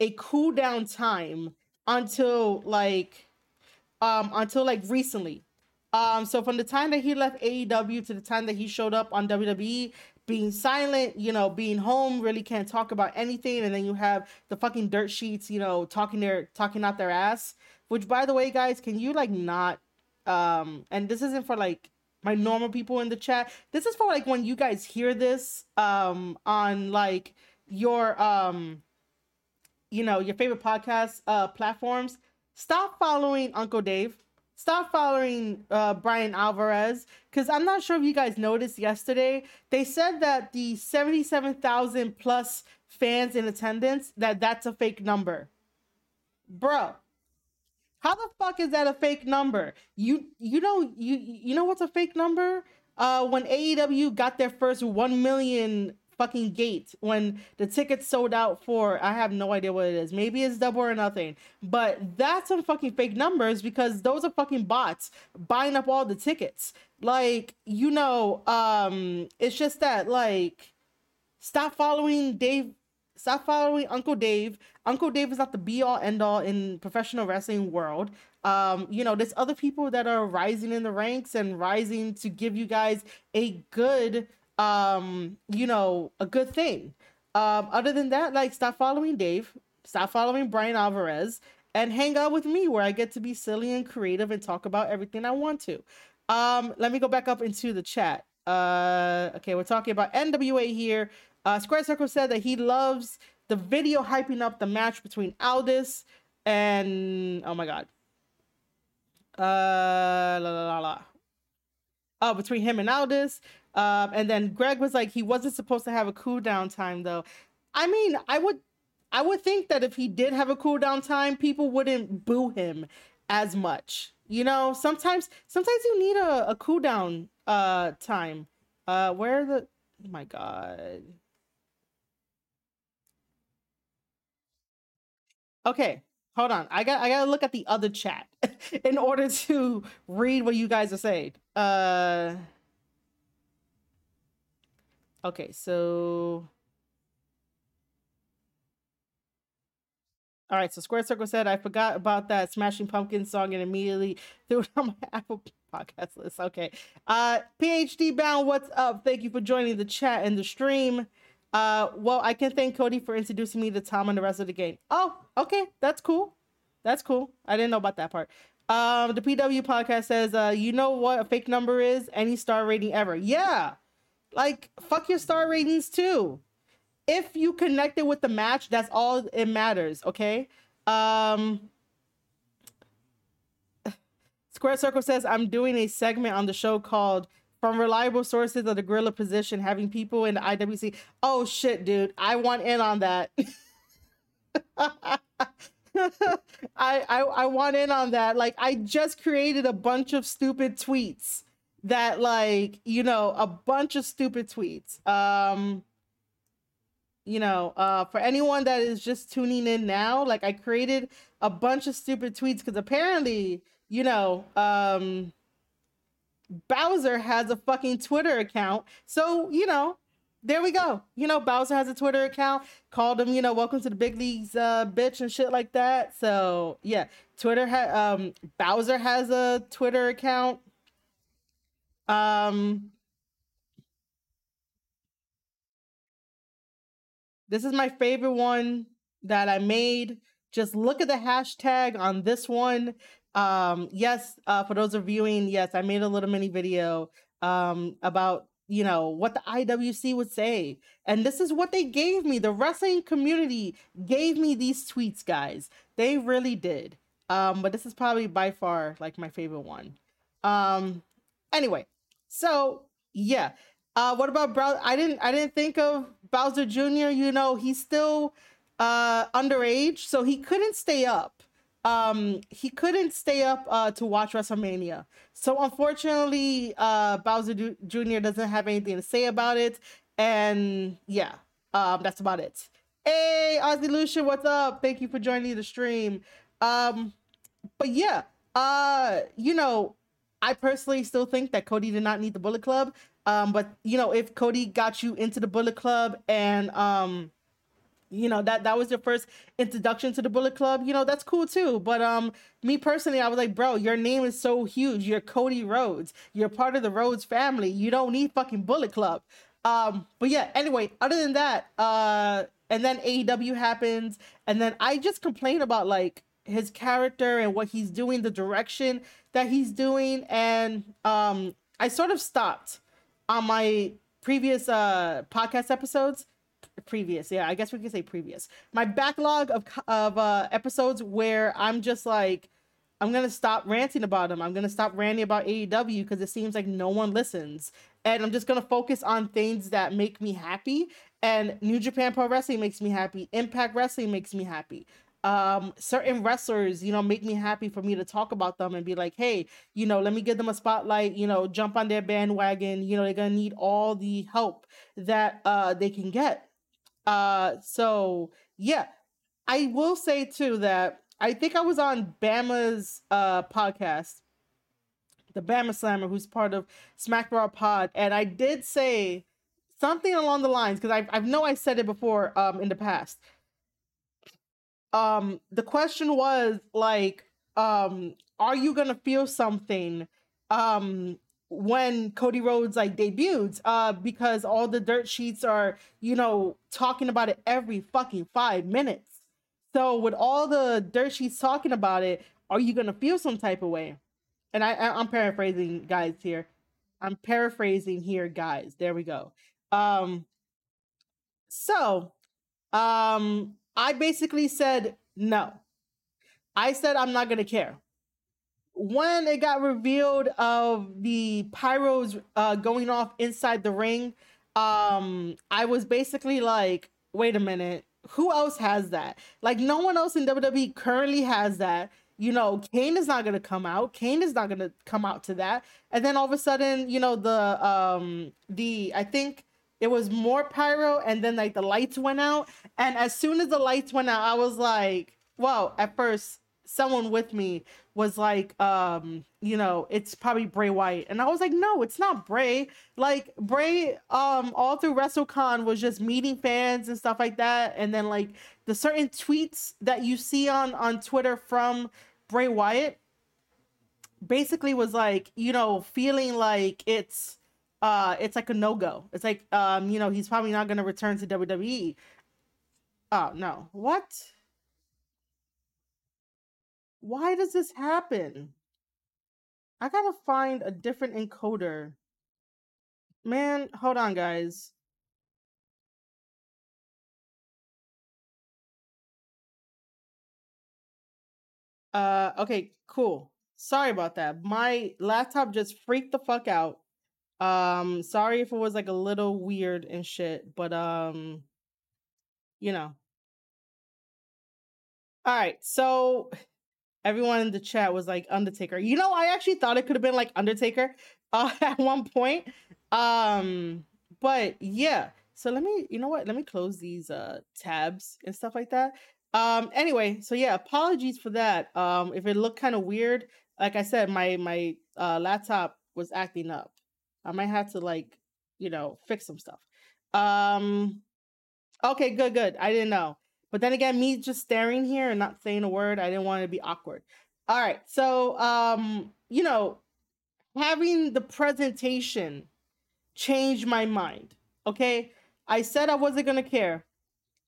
a cool down time until like um until like recently. Um, so from the time that he left AEW to the time that he showed up on WWE, being silent, you know, being home, really can't talk about anything, and then you have the fucking dirt sheets, you know, talking their talking out their ass. Which, by the way, guys, can you like not? Um, and this isn't for like my normal people in the chat. This is for like when you guys hear this um on like your um you know your favorite podcast uh platforms stop following Uncle Dave. Stop following uh, Bryan Alvarez because I'm not sure if you guys noticed yesterday. They said that the 77,000 plus fans in attendance that that's a fake number, bro. How the fuck is that a fake number? You you know you you know what's a fake number? Uh, when AEW got their first one million fucking gate when the tickets sold out for I have no idea what it is. Maybe it's double or nothing. But that's some fucking fake numbers because those are fucking bots buying up all the tickets. Like, you know, um, it's just that like stop following Dave stop following Uncle Dave. Uncle Dave is not the be all end all in professional wrestling world. Um, you know, there's other people that are rising in the ranks and rising to give you guys a good, um, you know, a good thing. Um, other than that, like stop following Dave, stop following Bryan Alvarez, and hang out with me where I get to be silly and creative and talk about everything I want to. Um, let me go back up into the chat. Uh, okay, we're talking about NWA here. Uh, Square Circle said that he loves the video hyping up the match between Aldis and oh my god, uh, la la la la. Oh, between him and Aldis. Um, and then Greg was like, he wasn't supposed to have a cool down time though. I mean, I would, I would think that if he did have a cool down time, people wouldn't boo him as much. You know, sometimes, sometimes you need a, a cooldown uh time. Uh, where the? Oh my god. Okay, hold on. I got I gotta look at the other chat in order to read what you guys are saying. Uh Okay, so All right, so Square Circle said I forgot about that Smashing Pumpkins song and immediately threw it on my Apple podcast list. Okay. Uh PhD bound, what's up? Thank you for joining the chat and the stream. Uh, well, I can thank Cody for introducing me to Tom and the rest of the game. Oh, okay, that's cool. That's cool. I didn't know about that part. Um, the PW podcast says, uh, you know what a fake number is? Any star rating ever. Yeah. Like, fuck your star ratings too. If you connected with the match, that's all it matters, okay? Um Square Circle says, I'm doing a segment on the show called from reliable sources of the gorilla position, having people in the IWC. Oh shit, dude, I want in on that. I, I I want in on that. Like I just created a bunch of stupid tweets that like, you know, a bunch of stupid tweets. Um you know, uh for anyone that is just tuning in now, like I created a bunch of stupid tweets cuz apparently, you know, um Bowser has a fucking Twitter account. So, you know, there we go. You know, Bowser has a Twitter account. Called him, you know, welcome to the big leagues, uh, bitch and shit like that. So yeah, Twitter ha- um Bowser has a Twitter account. Um This is my favorite one that I made. Just look at the hashtag on this one. Um yes uh for those of reviewing yes i made a little mini video um about you know what the iwc would say. And this is what they gave me. The wrestling community gave me these tweets guys. They really did. Um but this is probably by far like my favorite one. Um anyway so yeah uh what about Brow i didn't i didn't think of bowser jr you know he's still uh underage so he couldn't stay up um he couldn't stay up uh to watch WrestleMania. So unfortunately, uh Bowser Jr. doesn't have anything to say about it. And yeah, um that's about it. Hey, Aussie Lucian, what's up? Thank you for joining the stream. Um but yeah, uh you know, I personally still think that Cody did not need the Bullet Club. Um but you know, if Cody got you into the Bullet Club and um you know that that was your first introduction to the bullet club you know that's cool too. But um me personally i was like bro your name is so huge. You're cody rhodes. You're part of the rhodes family. You don't need fucking bullet club. Um but yeah anyway other than that uh and then aew happens and then i just complain about like his character and what he's doing the direction that he's doing. And um i sort of stopped on my previous uh podcast episodes. Previous yeah i guess we could say previous. My backlog of of uh episodes where i'm just like i'm gonna stop ranting about them i'm gonna stop ranting about aew because it seems like no one listens. And i'm just gonna focus on things that make me happy. And new japan pro wrestling makes me happy. Impact wrestling makes me happy um certain wrestlers you know make me happy for me to talk about them and be like hey you know let me give them a spotlight you know jump on their bandwagon. You know they're gonna need all the help that uh they can get. Uh, so yeah, I will say too that I think I was on Bama's uh podcast, the Bama Slammer, who's part of Smack Raw Pod, and I did say something along the lines because I I know I said it before um in the past. Um, the question was like, um, are you gonna feel something um when Cody Rhodes like debuted, Uh, because all the dirt sheets are you know talking about it every fucking five minutes. So with all the dirt sheets talking about it, are you gonna feel some type of way? And I, I I'm paraphrasing guys here. I'm paraphrasing here, guys. There we go. Um, so, um, I basically said no. I said I'm not gonna care. When it got revealed of the pyros uh, going off inside the ring, um, I was basically like, wait a minute, who else has that? Like, no one else in WWE currently has that you know, Kane is not gonna come out. Kane is not gonna come out to that. And then all of a sudden, you know, the um the I think it was more pyro and then like the lights went out. And as soon as the lights went out, I was like, well, at first someone with me was like, um, you know, it's probably Bray Wyatt. And I was like, no, it's not Bray. Like Bray, um, all through WrestleCon was just meeting fans and stuff like that. And then like the certain tweets that you see on on Twitter from Bray Wyatt basically was like, you know, feeling like it's uh it's like a no-go. It's like um, you know, he's probably not gonna return to WWE. Oh no. What? Why does this happen? I gotta find a different encoder. Man, hold on, guys. Uh, okay, cool. Sorry about that. My laptop just freaked the fuck out. Um, sorry if it was like a little weird and shit, but um, you know. All right, so everyone in the chat was like Undertaker. You know, I actually thought it could have been like Undertaker uh, at one point. Um, but yeah. So let me, you know what? Let me close these uh tabs and stuff like that. Um, anyway, so yeah, apologies for that. Um, if it looked kind of weird, like I said, my my uh laptop was acting up. I might have to like, you know, fix some stuff. Um, okay, good, good. I didn't know. But then again, me just staring here and not saying a word, I didn't want to be awkward. All right. So, um, you know, having the presentation changed my mind. Okay. I said I wasn't to care.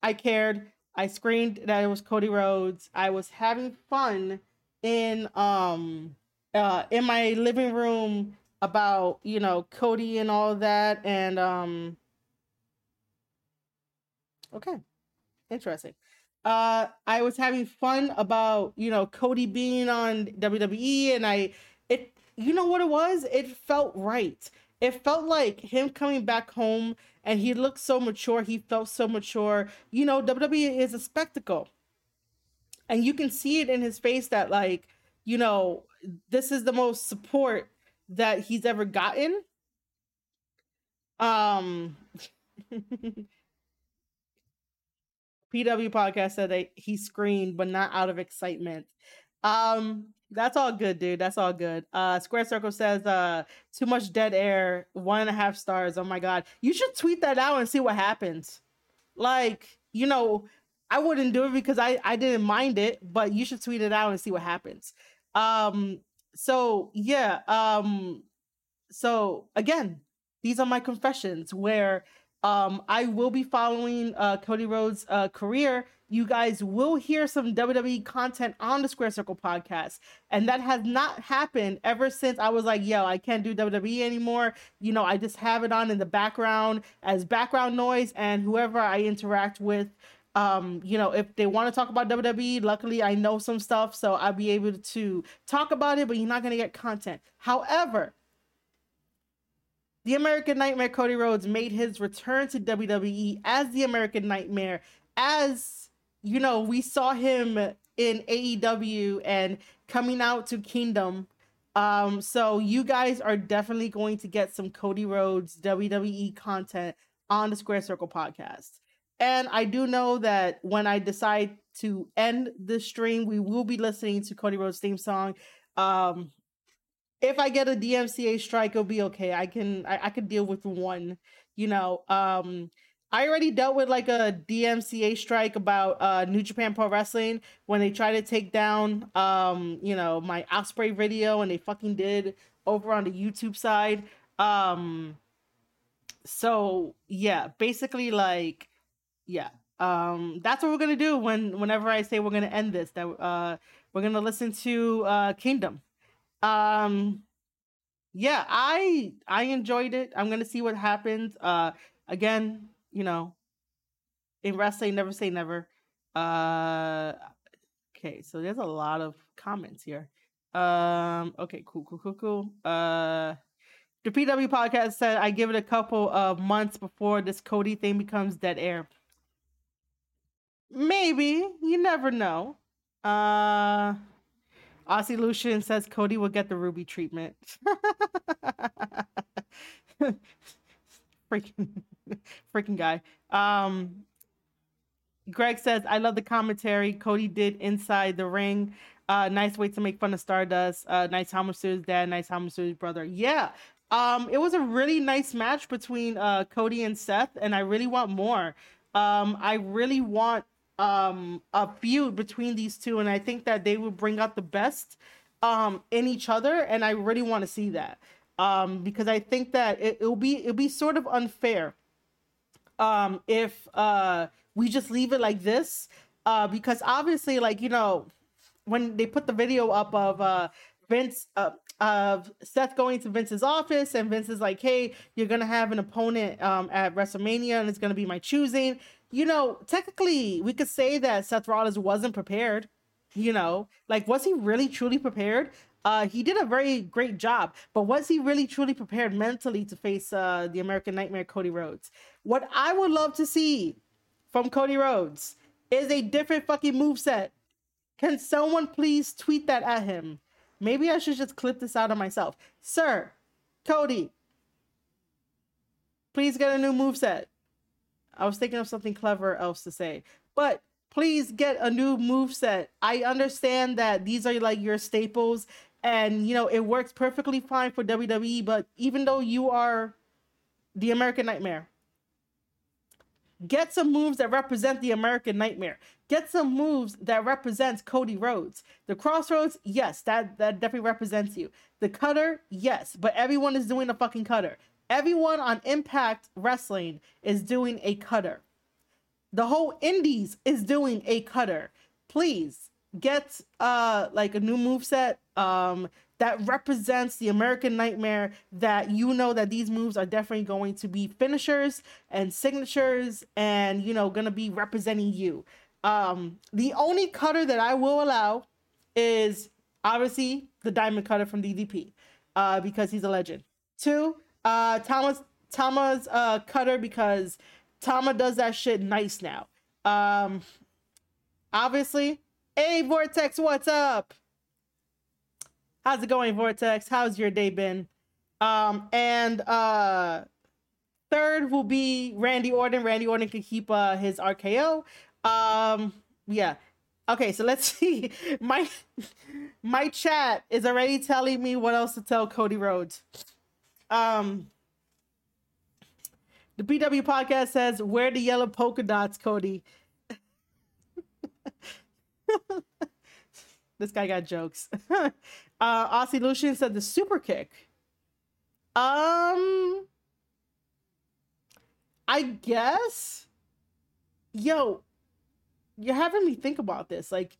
I cared. I screamed that it was Cody Rhodes. I was having fun in um uh in my living room about, you know, Cody and all that and um okay. Interesting. Uh I was having fun about, you know, Cody being on WWE and I it you know what it was? It felt right. It felt like him coming back home and he looked so mature. He felt so mature. You know, WWE is a spectacle. And you can see it in his face that, like, you know, this is the most support that he's ever gotten. Um, PW podcast said that he screamed, but not out of excitement. Um, that's all good, dude. That's all good. Uh Square Circle says uh too much dead air, one and a half stars. Oh my god. You should tweet that out and see what happens. Like, you know, I wouldn't do it because I I didn't mind it, but you should tweet it out and see what happens. Um so yeah, um so again, these are my confessions where um I will be following uh Cody Rhodes' uh career you guys will hear some WWE content on the Square Circle podcast. And that has not happened ever since I was like, yo, I can't do WWE anymore. You know, I just have it on in the background as background noise, and whoever I interact with. Um, you know, if they want to talk about WWE, luckily I know some stuff, so I'll be able to talk about it, but you're not gonna get content. However, the American Nightmare Cody Rhodes made his return to WWE as the American Nightmare, as you know, we saw him in AEW and coming out to Kingdom. Um, so you guys are definitely going to get some Cody Rhodes WWE content on the Square Circle podcast. And I do know that when I decide to end the stream, we will be listening to Cody Rhodes' theme song. Um, if I get a DMCA strike, it'll be okay. I can I, I can deal with one You know, um, I already dealt with like a DMCA strike about uh New Japan Pro Wrestling when they tried to take down um, you know, my Ospreay video and they fucking did over on the YouTube side. Um so yeah, basically like yeah. Um that's what we're gonna do when whenever I say we're gonna end this, that uh we're gonna listen to uh Kingdom. Um yeah, I I enjoyed it. I'm gonna see what happens. Uh again, you know, in wrestling, never say never. Uh okay, so there's a lot of comments here. Um okay, cool, cool, cool, cool. Uh the PW podcast said I give it a couple of months before this Cody thing becomes dead air. Maybe. You never know. Uh Aussie Lucian says Cody will get the ruby treatment. freaking freaking guy. Um Greg says, I love the commentary Cody did inside the ring. Uh, nice way to make fun of Stardust. Uh, nice Hamasu's dad, nice Hamasu's brother. Yeah. Um, it was a really nice match between uh, Cody and Seth, and I really want more. Um, I really want um, a feud between these two, and I think that they would bring out the best um, in each other, and I really want to see that um, because I think that it, will be it'll be sort of unfair um, if uh, we just leave it like this uh, because obviously, like you know, when they put the video up of uh, Vince uh, of Seth going to Vince's office, and Vince is like, "Hey, you're gonna have an opponent um, at WrestleMania, and it's gonna be my choosing." You know, technically, we could say that Seth Rollins wasn't prepared. You know, like was he really truly prepared? Uh, he did a very great job, but was he really truly prepared mentally to face uh, the American Nightmare, Cody Rhodes? What I would love to see from Cody Rhodes is a different fucking move set. Can someone please tweet that at him? Maybe I should just clip this out of myself. Sir, Cody, please get a new move set. I was thinking of something clever else to say, but please get a new move set. I understand that these are like your staples and you know it works perfectly fine for WWE, but even though you are the American Nightmare, get some moves that represent the American Nightmare. Get some moves that represents Cody Rhodes. The Crossroads, yes, that that definitely represents you. The Cutter, yes, but everyone is doing a fucking Cutter. Everyone on Impact Wrestling is doing a Cutter. The whole Indies is doing a Cutter. Please get uh like a new move set um that represents the American Nightmare that you know that these moves are definitely going to be finishers and signatures and you know going to be representing you. Um the only cutter that I will allow is obviously the diamond cutter from DDP uh because he's a legend. Two, uh Thomas Tama's uh cutter because Tama does that shit nice now. Um obviously Hey, Vortex, what's up? How's it going, Vortex? How's your day been? Um, and uh, third will be Randy Orton. Randy Orton can keep uh, his RKO. Um, yeah. Okay, so let's see. My my chat is already telling me what else to tell Cody Rhodes. Um, the PW podcast says, "Where the yellow polka dots, Cody?" this guy got jokes. uh Aussie Lucian said the super kick. Um I guess yo, you're having me think about this. Like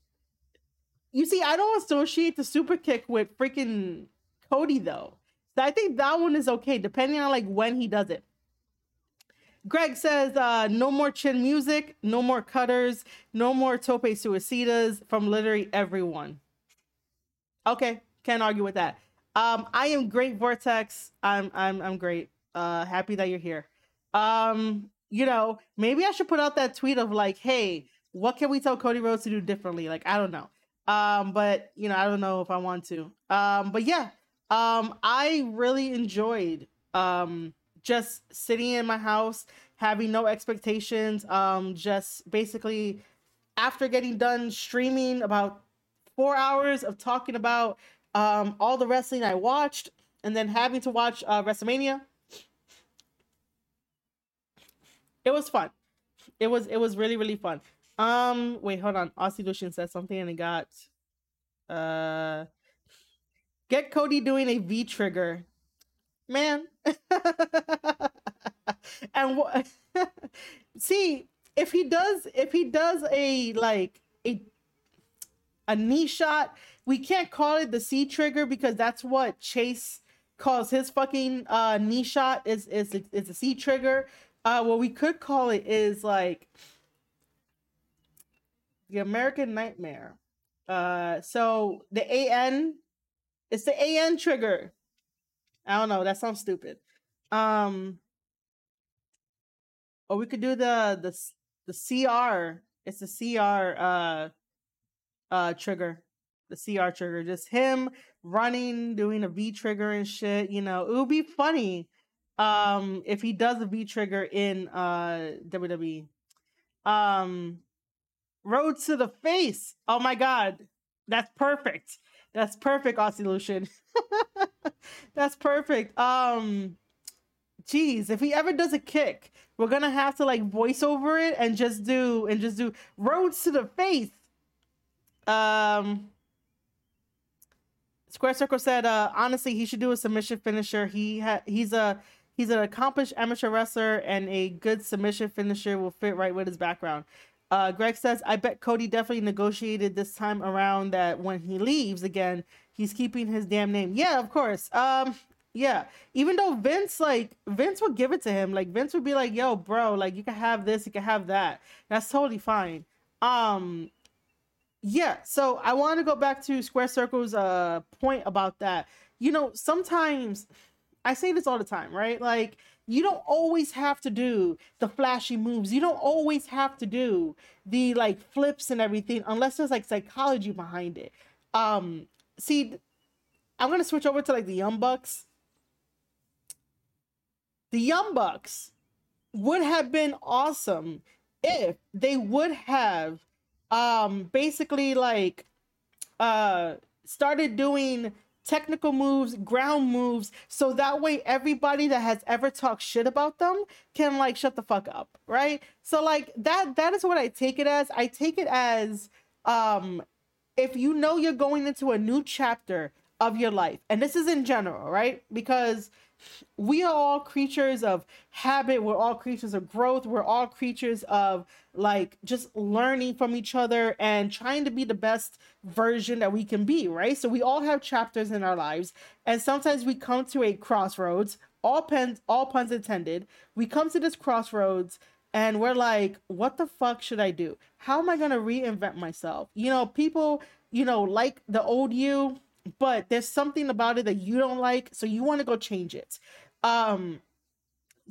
you see, I don't associate the super kick with freaking Cody though. I think that one is okay, depending on like when he does it. Greg says, uh, no more chin music, no more cutters, no more tope suicidas from literally everyone. Okay, can't argue with that. Um, I am great, Vortex. I'm I'm I'm great. Uh, happy that you're here. Um, you know, maybe I should put out that tweet of like, hey, what can we tell Cody Rhodes to do differently? Like, I don't know. Um, but you know, I don't know if I want to. Um, but yeah, um, I really enjoyed um just sitting in my house, having no expectations, um, just basically after getting done streaming about four hours of talking about um, all the wrestling I watched, and then having to watch uh, WrestleMania. it was fun. It was it was really really fun. Um, wait, hold on. Aussie Lucian said something and it got uh get Cody doing a V trigger. Man. and what see if he does if he does a like a a knee shot, we can't call it the C trigger because that's what Chase calls his fucking uh knee shot is is is a C trigger. Uh what we could call it is like the American Nightmare. Uh so the AN it's the AN trigger. I don't know, that sounds stupid. Um or we could do the the the CR. It's the CR uh uh trigger. The CR trigger. Just him running, doing a V trigger and shit. You know, it would be funny um if he does a V trigger in uh WWE. Um Road to the face. Oh my god. That's perfect. That's perfect, Aussie Lucian. That's perfect. Um Jeez, if he ever does a kick, we're gonna have to like voice over it and just do and just do Rhodes to the face. Um Square Circle said, uh, honestly, he should do a submission finisher. He ha- he's a he's an accomplished amateur wrestler and a good submission finisher will fit right with his background. Uh, Greg says, I bet Cody definitely negotiated this time around that when he leaves again, he's keeping his damn name. Yeah, of course. Um, yeah, even though Vince like Vince would give it to him, like Vince would be like, "Yo, bro, like you can have this, you can have that." That's totally fine. Um yeah, so I want to go back to Square Circle's uh point about that. You know, sometimes I say this all the time, right? Like you don't always have to do the flashy moves. You don't always have to do the like flips and everything unless there's like psychology behind it. Um see I'm going to switch over to like the Young Bucks the Young Bucks would have been awesome if they would have um basically like uh started doing technical moves, ground moves, so that way everybody that has ever talked shit about them can like shut the fuck up, right? So like that that is what I take it as. I take it as um if you know you're going into a new chapter of your life, and this is in general, right? Because we are all creatures of habit. We're all creatures of growth. We're all creatures of like just learning from each other and trying to be the best version that we can be right? So we all have chapters in our lives and sometimes we come to a crossroads all pens all puns intended. We come to this crossroads and we're like what the fuck should i do? How am i going to reinvent myself? You know people you know like the old you but there's something about it that you don't like so you want to go change it. Um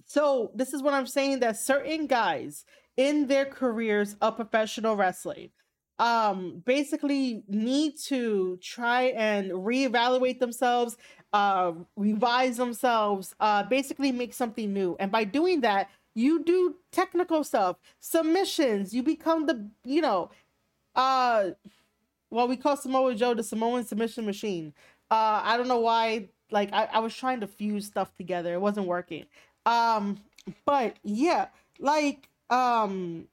so this is what i'm saying that certain guys in their careers of professional wrestling um basically need to try and reevaluate themselves uh revise themselves uh basically make something new. And by doing that you do technical stuff submissions you become the you know uh well, we call Samoa Joe the Samoan submission machine. Uh, I don't know why. Like I, I was trying to fuse stuff together. It wasn't working. Um, but yeah, like um,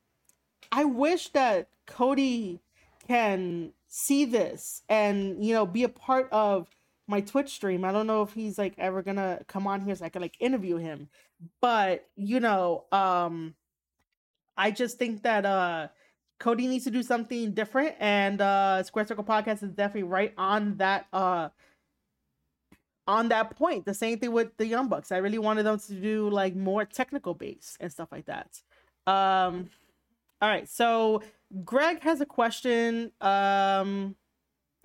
I wish that Cody can see this and you know be a part of my Twitch stream. I don't know if he's like ever gonna come on here so I can like interview him. But you know, um I just think that uh Cody needs to do something different, and uh, Square Circle Podcast is definitely right on that uh, on that point. The same thing with the Young Bucks. I really wanted them to do like more technical base and stuff like that. Um, all right, so Greg has a question, um,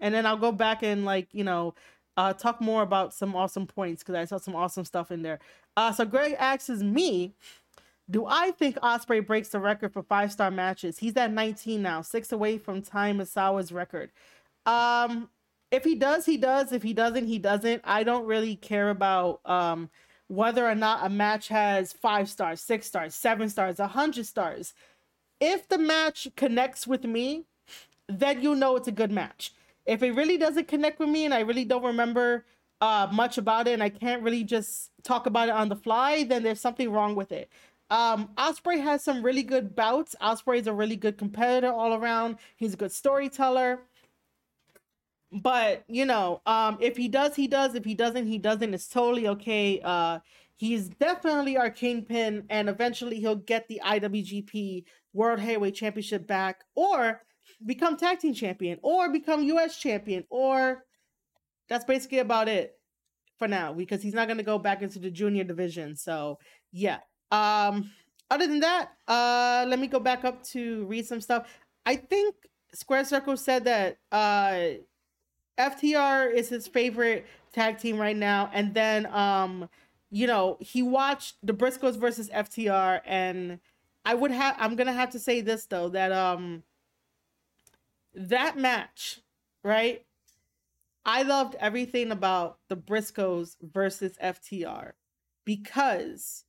and then I'll go back and like you know uh, talk more about some awesome points because I saw some awesome stuff in there. Uh, so Greg asks me do I think Ospreay breaks the record for five star matches? He's at 19 now, six away from Time Misawa's record. Um, if he does, he does. If he doesn't, he doesn't. I don't really care about um whether or not a match has five stars, six stars, seven stars, a hundred stars. If the match connects with me, then you know it's a good match. If it really doesn't connect with me and I really don't remember uh, much about it and I can't really just talk about it on the fly, then there's something wrong with it. Um, Ospreay has some really good bouts. Ospreay is a really good competitor all around. He's a good storyteller. But you know, um, if he does, he does. If he doesn't, he doesn't. It's totally okay. Uh, he's definitely our kingpin, and eventually he'll get the IWGP World Heavyweight Championship back, or become tag team champion, or become US champion, or that's basically about it for now because he's not going to go back into the junior division. So yeah. Um, other than that, uh, let me go back up to read some stuff. I think Square Circle said that uh, FTR is his favorite tag team right now, and then um, you know he watched the Briscoes versus FTR, and I would have I'm gonna have to say this though that um that match, right? I loved everything about the Briscoes versus FTR because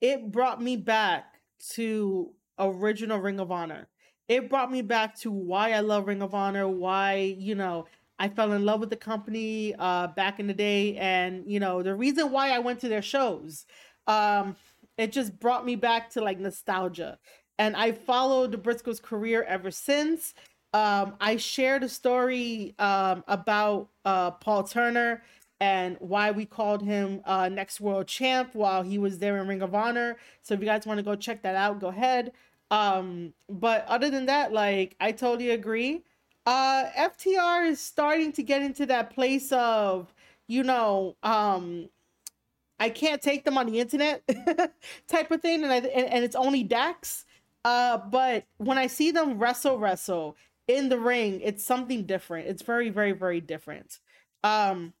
it brought me back to original Ring of Honor. It brought me back to why I love Ring of Honor, why, you know, I fell in love with the company uh, back in the day. And, you know, the reason why I went to their shows, um, it just brought me back to like nostalgia. And I followed Briscoes' career ever since. Um, I shared a story um, about uh, Paul Turner and why we called him uh, Next World Champ while he was there in Ring of Honor. So if you guys want to go check that out, go ahead. Um, but other than that, like I totally agree. Uh, FTR is starting to get into that place of, you know, um, I can't take them on the internet type of thing, and I and, and it's only Dax. Uh, but when I see them wrestle, wrestle in the ring, it's something different. It's very, very, very different. Um,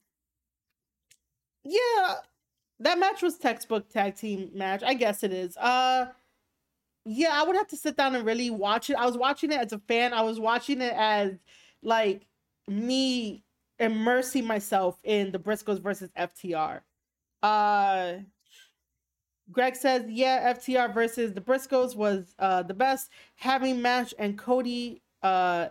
yeah, that match was textbook tag team match. I guess it is. Uh yeah, I would have to sit down and really watch it. I was watching it as a fan. I was watching it as like me immersing myself in the Briscoes versus FTR. Uh Greg says, yeah, FTR versus the Briscoes was uh the best. Having match and Cody uh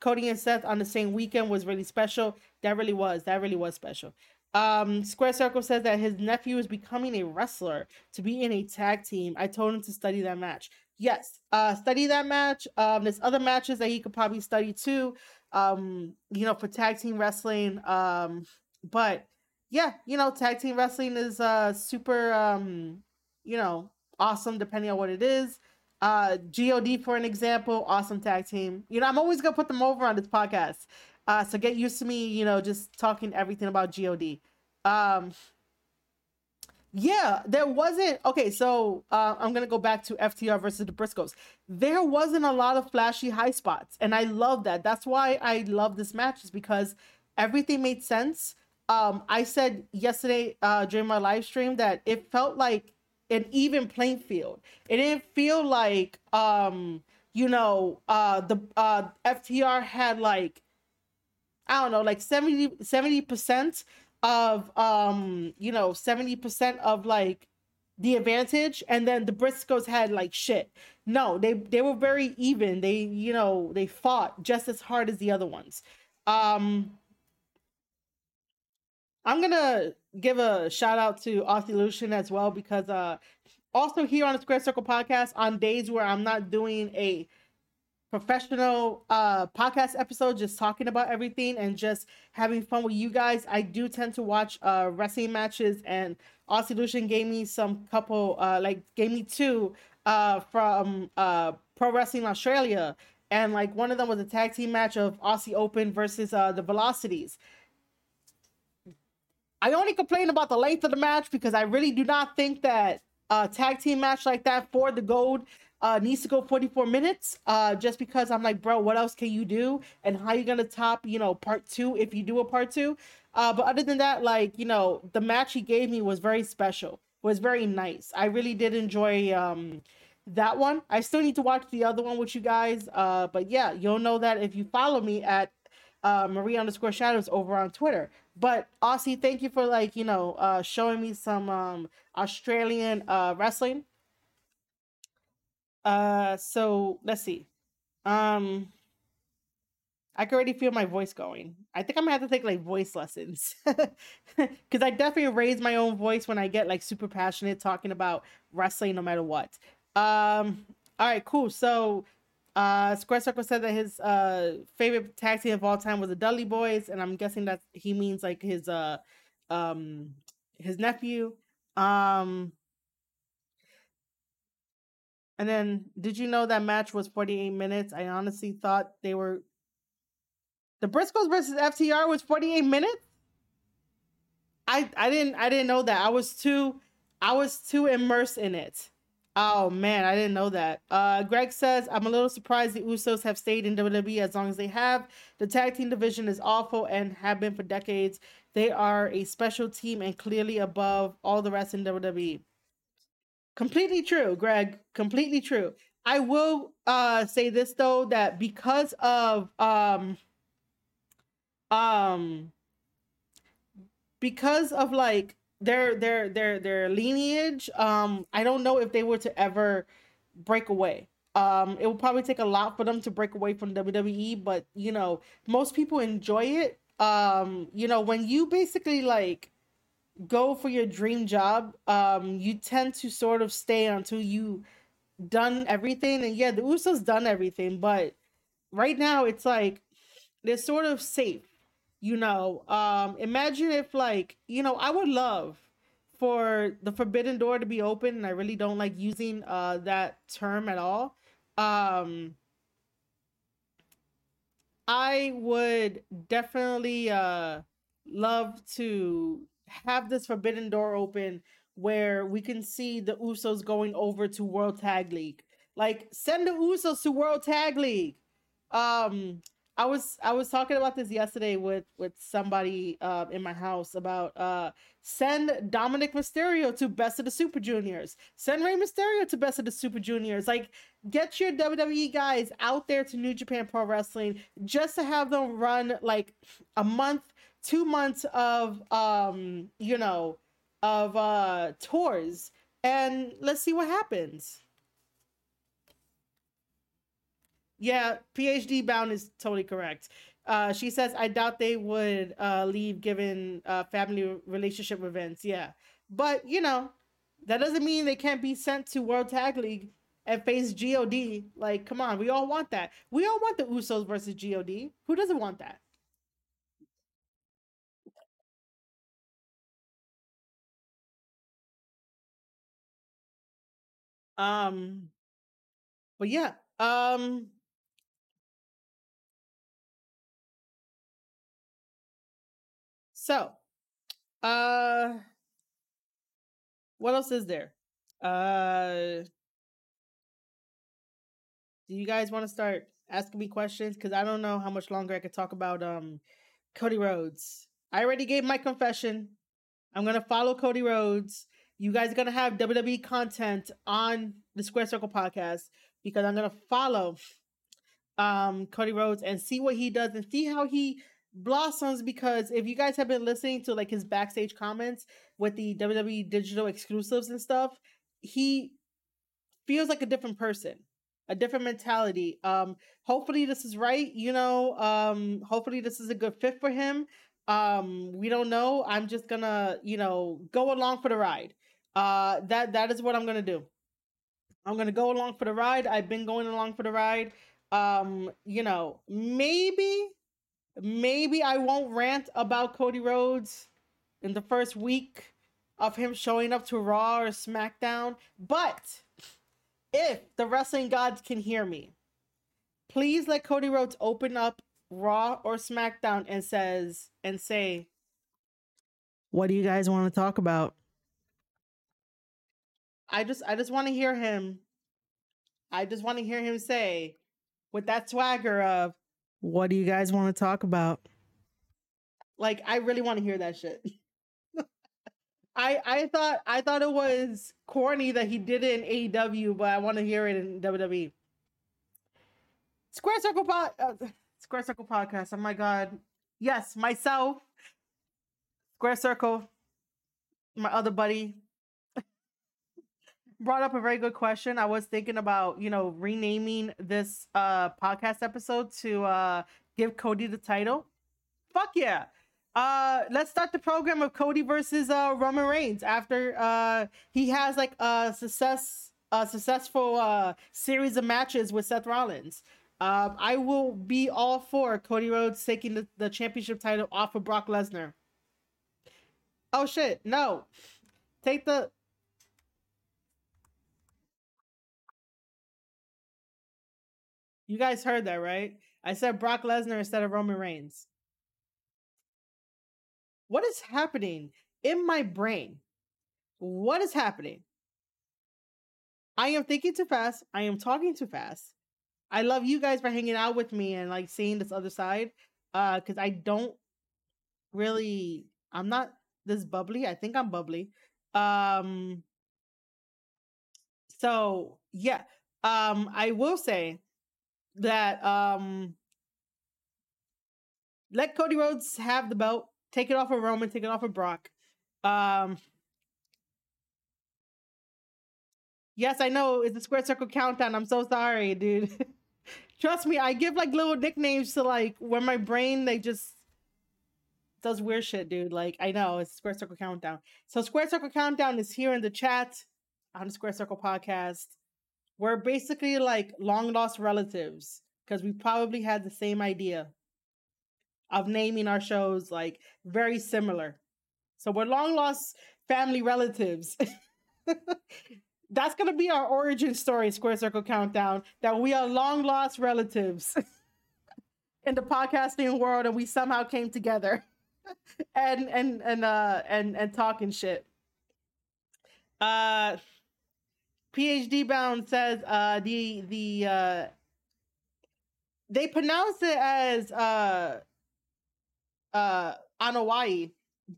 Cody and Seth on the same weekend was really special. That really was. That really was special. Um, Square Circle says that his nephew is becoming a wrestler to be in a tag team. I told him to study that match. Yes, uh, study that match. Um, there's other matches that he could probably study too. Um, you know, for tag team wrestling. Um, but yeah, you know, tag team wrestling is uh super um, you know, awesome depending on what it is. Uh, God for an example, awesome tag team. You know, I'm always gonna put them over on this podcast. Uh, so get used to me, you know, just talking everything about God. Um, yeah, there wasn't. Okay, so uh, I'm gonna go back to FTR versus the Briscoes. There wasn't a lot of flashy high spots, and I love that. That's why I love this match, is because everything made sense. Um, I said yesterday uh, during my live stream that it felt like an even playing field. It didn't feel like um, you know, uh, the uh, FTR had like I don't know, like 70 percent of um, you know, 70% of like the advantage and then the Briscoes had like shit. No, they they were very even. They, you know, they fought just as hard as the other ones. Um I'm gonna give a shout out to Aussie Lucian as well because uh also here on the Square Circle podcast on days where I'm not doing a professional uh podcast episode just talking about everything and just having fun with you guys. I do tend to watch uh wrestling matches and aussie lucian gave me some couple uh like gave me two uh from uh pro wrestling australia. And like one of them was a tag team match of aussie open versus uh the velocities. I only complain about the length of the match because i really do not think that a tag team match like that for the gold uh, needs to go 44 minutes uh, just because I'm like, bro, what else can you do? And how you going to top, you know, part two if you do a part two? Uh, but other than that, like, you know, the match he gave me was very special, was very nice. I really did enjoy um, that one. I still need to watch the other one with you guys. Uh, but yeah, you'll know that if you follow me at uh, Marie underscore shadows over on Twitter. But Aussie, thank you for like, you know, uh, showing me some um, Australian uh, wrestling. Uh, so let's see. Um, I can already feel my voice going. I think I'm gonna have to take like voice lessons because I definitely raise my own voice when I get like super passionate talking about wrestling, no matter what. Um, all right, cool. So, uh, Square Circle said that his uh favorite tag team of all time was the Dudley Boyz, and I'm guessing that he means like his uh um his nephew. Um, and then, did you know that match was 48 minutes? I honestly thought they were. The Briscoes versus FTR was 48 minutes. I I didn't I didn't know that. I was too I was too immersed in it. Oh man, I didn't know that. Uh, Greg says I'm a little surprised the Usos have stayed in WWE as long as they have. The tag team division is awful and have been for decades. They are a special team and clearly above all the rest in WWE. Completely true, Greg. Completely true. I will uh say this though that because of um um because of like their their their their lineage, um I don't know if they were to ever break away. Um it will probably take a lot for them to break away from WWE, but you know, most people enjoy it. Um you know, when you basically like go for your dream job, um, you tend to sort of stay until you done everything. And yeah, the Usos done everything, but right now it's like they're sort of safe. You know, um, imagine if like, you know, I would love for the forbidden door to be open, and I really don't like using uh that term at all. Um I would definitely uh love to have this forbidden door open where we can see the Usos going over to World Tag League. Like send the Usos to World Tag League. Um I was I was talking about this yesterday with with somebody uh, in my house about uh send Dominik Mysterio to Best of the Super Juniors. Send Rey Mysterio to Best of the Super Juniors. Like get your WWE guys out there to New Japan Pro Wrestling just to have them run like a month two months of um you know of uh tours and let's see what happens. Yeah phd bound is totally correct. Uh she says i doubt they would uh leave given uh family relationship events. Yeah. But you know that doesn't mean they can't be sent to world tag league and face god like come on we all want that. We all want the usos versus god who doesn't want that Um, but yeah, um, so, uh, what else is there? Uh, do you guys want to start asking me questions? Because I don't know how much longer I could talk about um Cody Rhodes. I already gave my confession. I'm gonna follow Cody Rhodes you guys are gonna have WWE content on the Square Circle podcast because I'm gonna follow um Cody Rhodes and see what he does and see how he blossoms because if you guys have been listening to like his backstage comments with the WWE digital exclusives and stuff, he feels like a different person, a different mentality. Um hopefully this is right, you know, um hopefully this is a good fit for him. Um we don't know. I'm just going to, you know, go along for the ride. Uh, that that is what I'm gonna do. I'm gonna go along for the ride. I've been going along for the ride. Um, you know, maybe, maybe I won't rant about Cody Rhodes in the first week of him showing up to Raw or SmackDown. But if the wrestling gods can hear me, please let Cody Rhodes open up Raw or SmackDown and says and say, "What do you guys want to talk about?" I just I just want to hear him. I just want to hear him say with that swagger of what do you guys want to talk about? Like I really want to hear that shit. I I thought I thought it was corny that he did it in AEW, but I want to hear it in WWE. Square Circle pod, uh, Square Circle podcast. Oh my god, yes, myself, Square Circle, my other buddy brought up a very good question. I was thinking about, you know, renaming this uh podcast episode to uh give Cody the title. Fuck yeah. Uh, let's start the program of Cody versus uh, Roman Reigns after uh, he has like a success a successful uh, series of matches with Seth Rollins. Um, I will be all for Cody Rhodes taking the, the championship title off of Brock Lesnar. Oh shit, no. Take the You guys heard that, right? I said Brock Lesnar instead of Roman Reigns. What is happening in my brain? What is happening? I am thinking too fast. I am talking too fast. I love you guys for hanging out with me and like seeing this other side. Uh, because I don't really I'm not this bubbly. I think I'm bubbly. Um so yeah. Um I will say that um let Cody Rhodes have the belt. Take it off of Roman, take it off of Brock. Um Yes, I know it's a square circle countdown. I'm so sorry, dude. Trust me, I give like little nicknames to like when my brain they just does weird shit, dude. Like I know it's Square Circle Countdown. So Square Circle Countdown is here in the chat on the Square Circle podcast. We're basically like long lost relatives because we probably had the same idea of naming our shows like very similar. So we're long lost family relatives. That's gonna be our origin story, Square Circle Countdown. That we are long lost relatives in the podcasting world, and we somehow came together and and and uh and and talking shit. Uh, PhD Bound says uh the the uh they pronounce it as uh uh Anoa'i,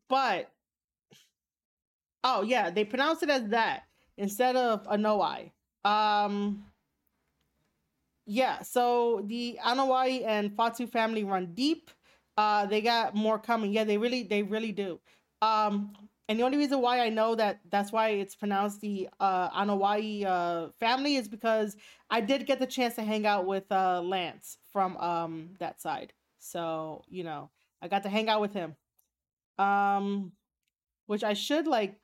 but oh yeah, they pronounce it as that instead of Anoa'i. Um yeah, so the Anoa'i and Fatu family run deep. Uh they got more coming. Yeah, they really they really do. Um and the only reason why I know that that's why it's pronounced the uh, Anoa'i uh, family is because I did get the chance to hang out with uh, Lance from um, that side. So, you know, I got to hang out with him. Um, which I should like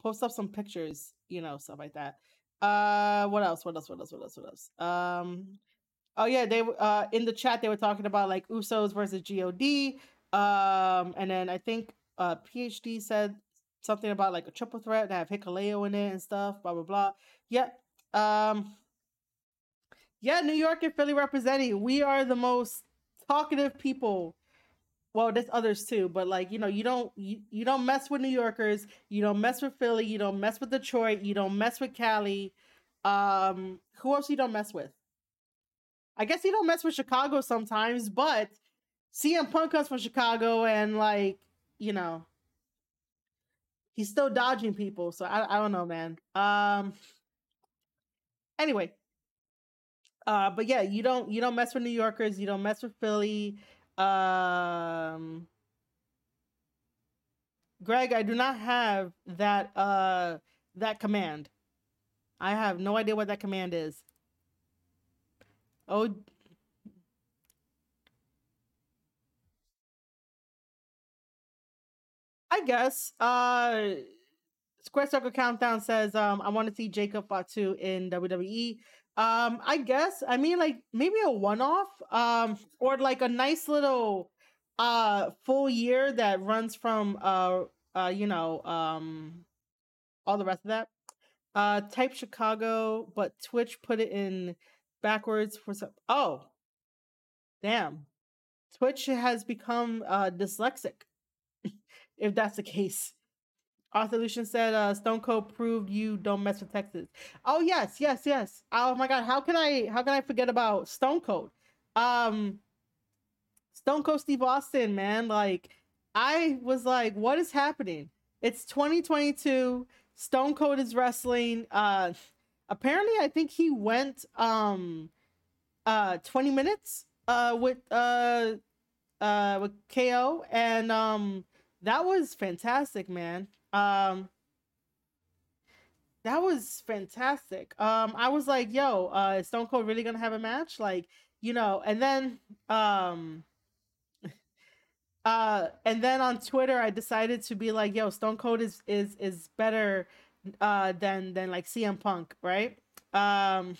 post up some pictures, you know, stuff like that. Uh, what else? What else? What else? What else? What else? Um, oh yeah, they uh in the chat they were talking about like Usos versus God. Um, and then I think uh PhD said something about like a triple threat that have Hikuleo in it and stuff, blah blah blah. Yep. Um yeah, New York and Philly representing. We are the most talkative people. Well, there's others too, but like, you know, you don't you, you don't mess with New Yorkers, you don't mess with Philly, you don't mess with Detroit, you don't mess with Cali. Um, who else you don't mess with? I guess you don't mess with Chicago sometimes, but CM Punk comes from Chicago and like, you know, he's still dodging people. So I I don't know, man. Um. Anyway. Uh, but yeah, you don't you don't mess with New Yorkers. You don't mess with Philly. Um. Greg, I do not have that uh that command. I have no idea what that command is. Oh, I guess. Uh Square Circle Countdown says, um, I want to see Jacob Fatu in WWE. Um, I guess. I mean, like maybe a one-off, um, or like a nice little uh full year that runs from uh uh you know um all the rest of that. Uh, type Chicago, but Twitch put it in backwards for some. Oh, damn! Twitch has become uh dyslexic if that's the case. Aussie Lucian said, uh, Stone Cold proved you don't mess with Texas. Oh yes, yes, yes. Oh my god, how can I how can I forget about Stone Cold? Um Stone Cold Steve Austin, man. Like, I was like, what is happening? It's 2022. Stone Cold is wrestling. Uh apparently I think he went um uh 20 minutes uh with uh uh with KO and um that was fantastic, man. Um, that was fantastic. Um, I was like, yo, uh, is Stone Cold really gonna have a match? Like, you know, and then um uh and then on Twitter I decided to be like, yo, Stone Cold is is is better uh than than like CM Punk, right? Um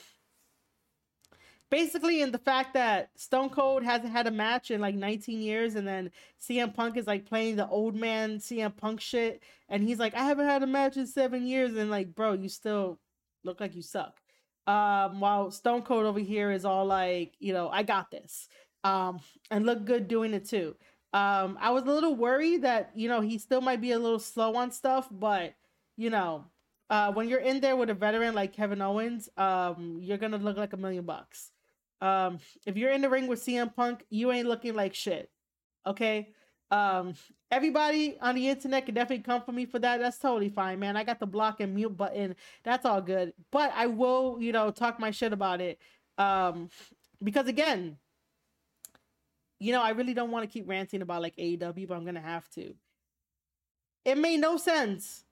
basically in the fact that Stone Cold hasn't had a match in like 19 years, and then CM Punk is like playing the old man CM Punk shit, and he's like, I haven't had a match in seven years, and like, bro, you still look like you suck. Um, while Stone Cold over here is all like, you know, I got this, um, and look good doing it too. Um, I was a little worried that you know he still might be a little slow on stuff, but you know, uh, when you're in there with a veteran like Kevin Owens, um, you're gonna look like a million bucks. Um, if you're in the ring with CM Punk, you ain't looking like shit. Okay. Um, everybody on the internet can definitely come for me for that. That's totally fine, man. I got the block and mute button. That's all good. But I will, you know, talk my shit about it. Um, because again, you know, I really don't want to keep ranting about like AEW, but I'm gonna have to. It made no sense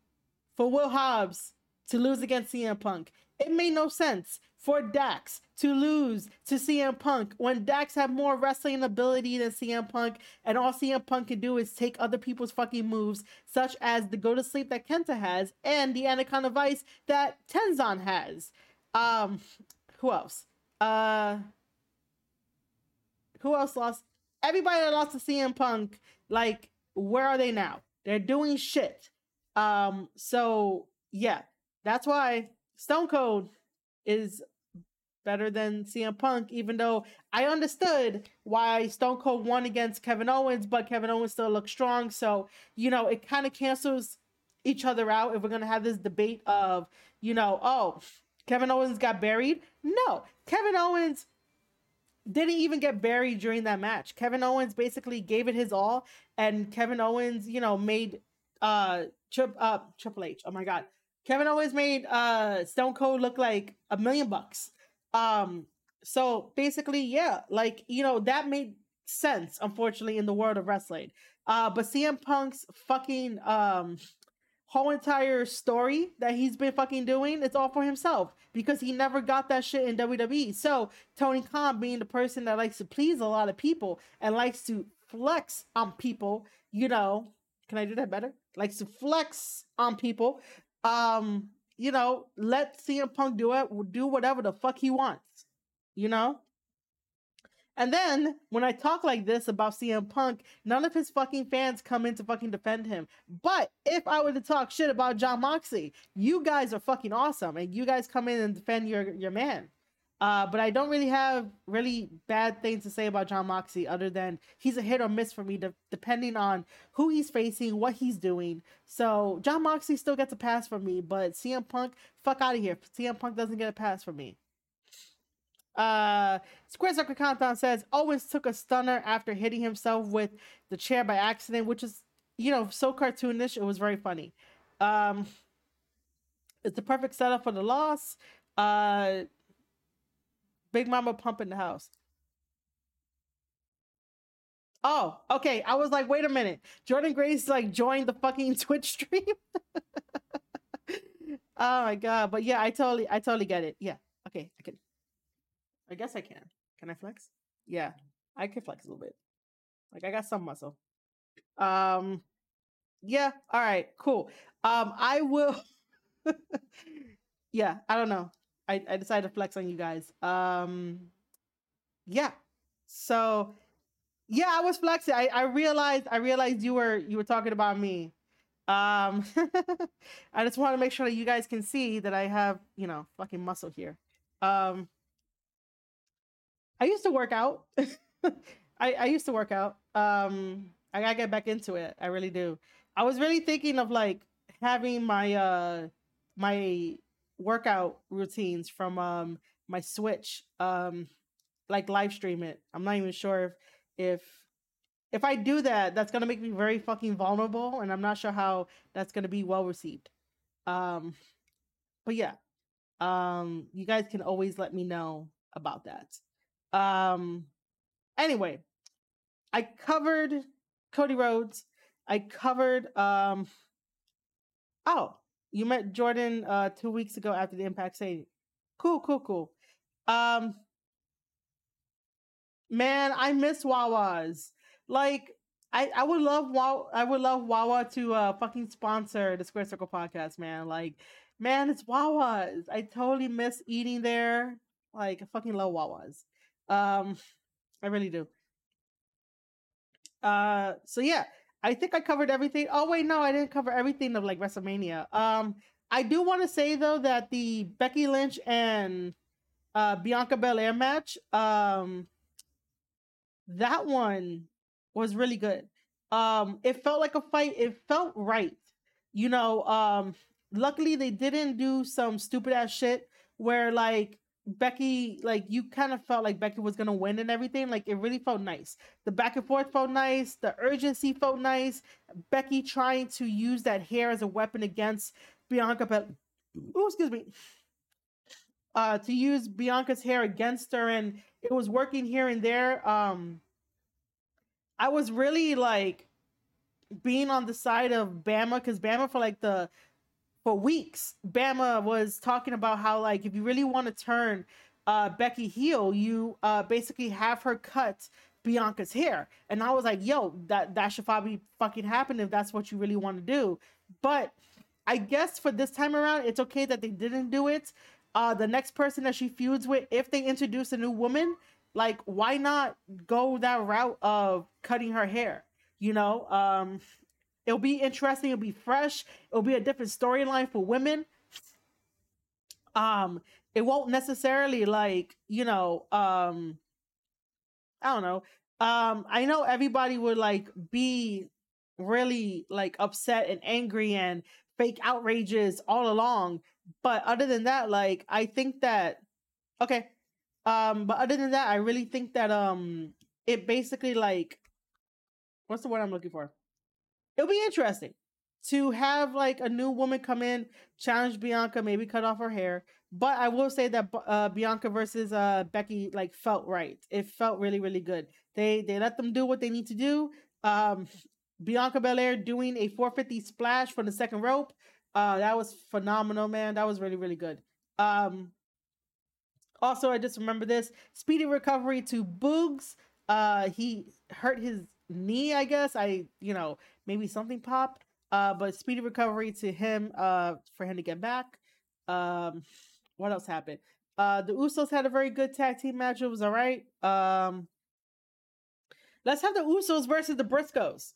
for Will Hobbs to lose against CM Punk. It made no sense for Dax to lose to CM Punk when Dax had more wrestling ability than CM Punk, and all CM Punk can do is take other people's fucking moves, such as the go to sleep that Kenta has and the Anaconda Vice that Tenzan has. Um, who else? Uh, who else lost? Everybody that lost to CM Punk, like, where are they now? They're doing shit. Um, so yeah, that's why Stone Cold is better than CM Punk, even though I understood why Stone Cold won against Kevin Owens, but Kevin Owens still looks strong. So, you know, it kind of cancels each other out if we're going to have this debate of, you know, oh, Kevin Owens got buried. No, Kevin Owens didn't even get buried during that match. Kevin Owens basically gave it his all, and Kevin Owens, you know, made uh, Trip, uh Triple H. Oh my God. Kevin always made uh Stone Cold look like a million bucks. Um, so basically, yeah, like you know, that made sense, unfortunately, in the world of wrestling. Uh, but CM Punk's fucking um whole entire story that he's been fucking doing, it's all for himself because he never got that shit in WWE. So Tony Khan, being the person that likes to please a lot of people and likes to flex on people, you know, can I do that better? Likes to flex on people. Um, you know, let CM Punk do it, do whatever the fuck he wants, you know? And then when I talk like this about CM Punk, none of his fucking fans come in to fucking defend him. But if I were to talk shit about Jon Moxley, you guys are fucking awesome and you guys come in and defend your your man. Uh, but I don't really have really bad things to say about Jon Moxley other than he's a hit or miss for me, de- depending on who he's facing, what he's doing. So Jon Moxley still gets a pass from me, but CM Punk, fuck out of here. CM Punk doesn't get a pass from me. Uh, Square Circle Countdown says Owens took a stunner after hitting himself with the chair by accident, which is, you know, so cartoonish. It was very funny. Um, it's the perfect setup for the loss. Uh, Big Mama Pump in the house. Oh, okay. I was like, wait a minute. Jordynne Grace like joined the fucking Twitch stream. oh my god. But yeah, I totally I totally get it. Yeah. Okay, I can. I guess I can. Can I flex? Yeah. I can flex a little bit. Like I got some muscle. Um yeah, all right, cool. Um I will Yeah, I don't know. I, I decided to flex on you guys. Um, yeah. So, yeah, I was flexing. I, I realized I realized you were you were talking about me. Um, I just want to make sure that you guys can see that I have you know fucking muscle here. Um, I used to work out. I I used to work out. Um, I gotta get back into it. I really do. I was really thinking of like having my uh my workout routines from um my Switch, um, like live stream it. I'm not even sure if if if I do that, that's gonna make me very fucking vulnerable, and I'm not sure how that's gonna be well received. Um, but yeah, um, you guys can always let me know about that. Um, anyway, I covered Cody Rhodes. I covered um. Oh, you met Jordynne uh two weeks ago after the Impact Stadium. Cool, cool, cool. Um Man, I miss Wawa's. Like, I, I would love Wawa. I would love Wawa to uh fucking sponsor the Square Circle podcast, man. Like, man, it's Wawa's. I totally miss eating there. Like, I fucking love Wawa's. Um, I really do. Uh, so yeah, I think I covered everything. Oh wait, no, I didn't cover everything of like WrestleMania. Um, I do want to say though that the Becky Lynch and uh Bianca Belair match, um, that one was really good. Um, it felt like a fight. It felt right. You know, um, luckily they didn't do some stupid ass shit where like Becky, like you kind of felt like Becky was gonna win and everything. Like it really felt nice. The back and forth felt nice. The urgency felt nice. Becky trying to use that hair as a weapon against Bianca. But oh, excuse me. Uh, to use Bianca's hair against her, and it was working here and there. Um, I was really like being on the side of Bama because Bama for like the for weeks, Bama was talking about how like if you really want to turn uh Becky heel, you uh basically have her cut Bianca's hair. And I was like, yo, that that should probably fucking happen if that's what you really want to do. But I guess for this time around, it's okay that they didn't do it. Uh the next person that she feuds with, if they introduce a new woman, like why not go that route of cutting her hair? You know, um It'll be interesting. It'll be fresh. It'll be a different storyline for women. Um, it won't necessarily like you know. Um, I don't know. Um, I know everybody would like be really like upset and angry and fake outrages all along. But other than that, like I think that okay. Um, but other than that, I really think that um it basically like what's the word I'm looking for? It'll be interesting to have like a new woman come in, challenge Bianca, maybe cut off her hair. But I will say that uh, Bianca versus uh, Becky like felt right. It felt really really good. They they let them do what they need to do. Um, Bianca Belair doing a 450 splash from the second rope. Uh, that was phenomenal, man. That was really really good. Um, also, I just remember this speedy recovery to Boogs. Uh, he hurt his knee, I guess. I, you know, maybe something popped. Uh, but speedy recovery to him, uh, for him to get back. Um, what else happened? Uh, the Usos had a very good tag team match. It was all right. Um, let's have the Usos versus the Briscoes.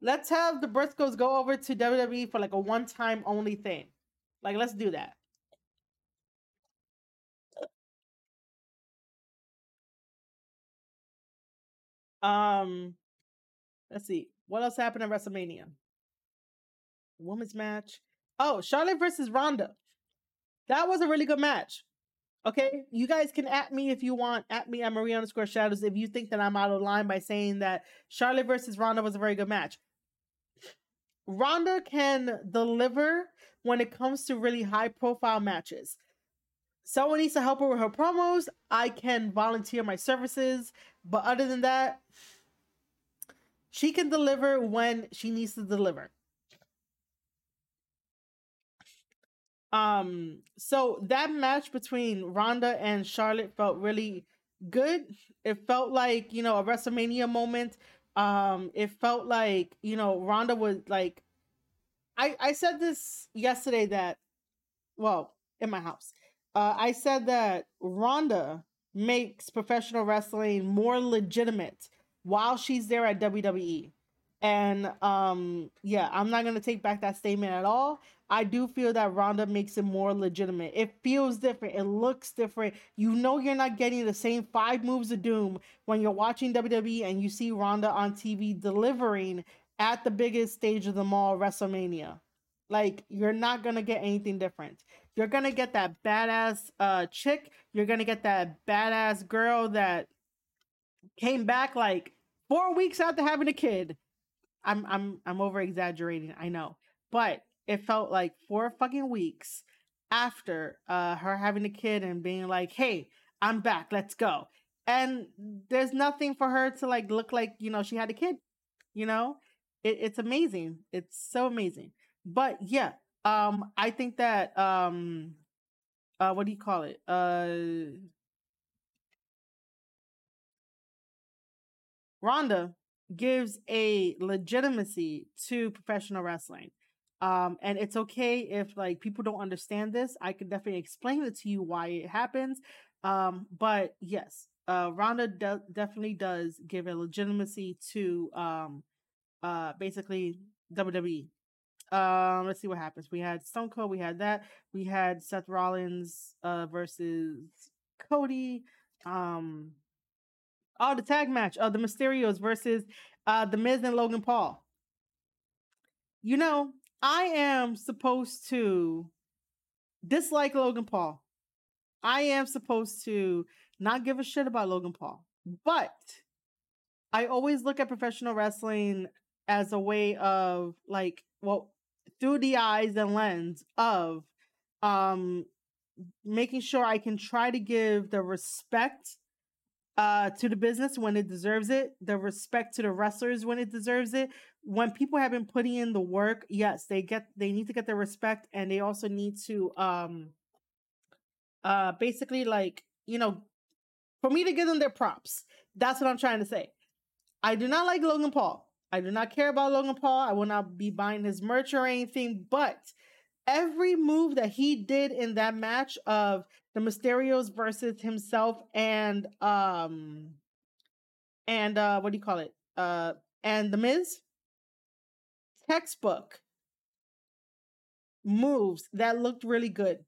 Let's have the Briscoes go over to WWE for like a one time only thing. Like, let's do that. Um, Let's see. What else happened at WrestleMania? Women's match. Oh, Charlotte versus Ronda. That was a really good match. Okay, you guys can at me if you want. At me at Marie underscore Shadows if you think that I'm out of line by saying that Charlotte versus Ronda was a very good match. Ronda can deliver when it comes to really high profile matches. Someone needs to help her with her promos. I can volunteer my services, but other than that, she can deliver when she needs to deliver. Um, so that match between Ronda and Charlotte felt really good. It felt like, you know, a WrestleMania moment. Um, it felt like, you know, Ronda was like I I said this yesterday that well, in my house. Uh I said that Ronda makes professional wrestling more legitimate while she's there at WWE. And um yeah, I'm not gonna take back that statement at all. I do feel that Ronda makes it more legitimate. It feels different. It looks different. You know you're not getting the same five moves of doom when you're watching WWE and you see Ronda on TV delivering at the biggest stage of them all, WrestleMania. Like you're not gonna get anything different. You're gonna get that badass uh chick. You're gonna get that badass girl that came back like four weeks after having a kid. I'm I'm I'm over exaggerating, I know. But it felt like four fucking weeks after uh her having a kid and being like, hey, I'm back, let's go. And there's nothing for her to like look like, you know, she had a kid. You know? It, it's amazing. It's so amazing. But yeah, um, I think that um uh what do you call it? Uh Ronda gives a legitimacy to professional wrestling. Um, and it's okay if like people don't understand this. I can definitely explain it to you why it happens. Um, but yes, uh, Ronda de- definitely does give a legitimacy to um, uh, basically WWE. Um, let's see what happens. We had Stone Cold, we had that, we had Seth Rollins uh versus Cody. Um, oh, the tag match, uh, the Mysterios versus uh the Miz and Logan Paul. You know, I am supposed to dislike Logan Paul. I am supposed to not give a shit about Logan Paul. But I always look at professional wrestling as a way of like, well, through the eyes and lens of um making sure I can try to give the respect uh to the business when it deserves it, the respect to the wrestlers when it deserves it. When people have been putting in the work, yes, they get they need to get the respect and they also need to um uh basically like, you know, for me to give them their props. That's what I'm trying to say. I do not like Logan Paul. I do not care about Logan Paul. I will not be buying his merch or anything, but every move that he did in that match of the Mysterios versus himself and um and uh what do you call it? Uh and the Miz textbook moves that looked really good.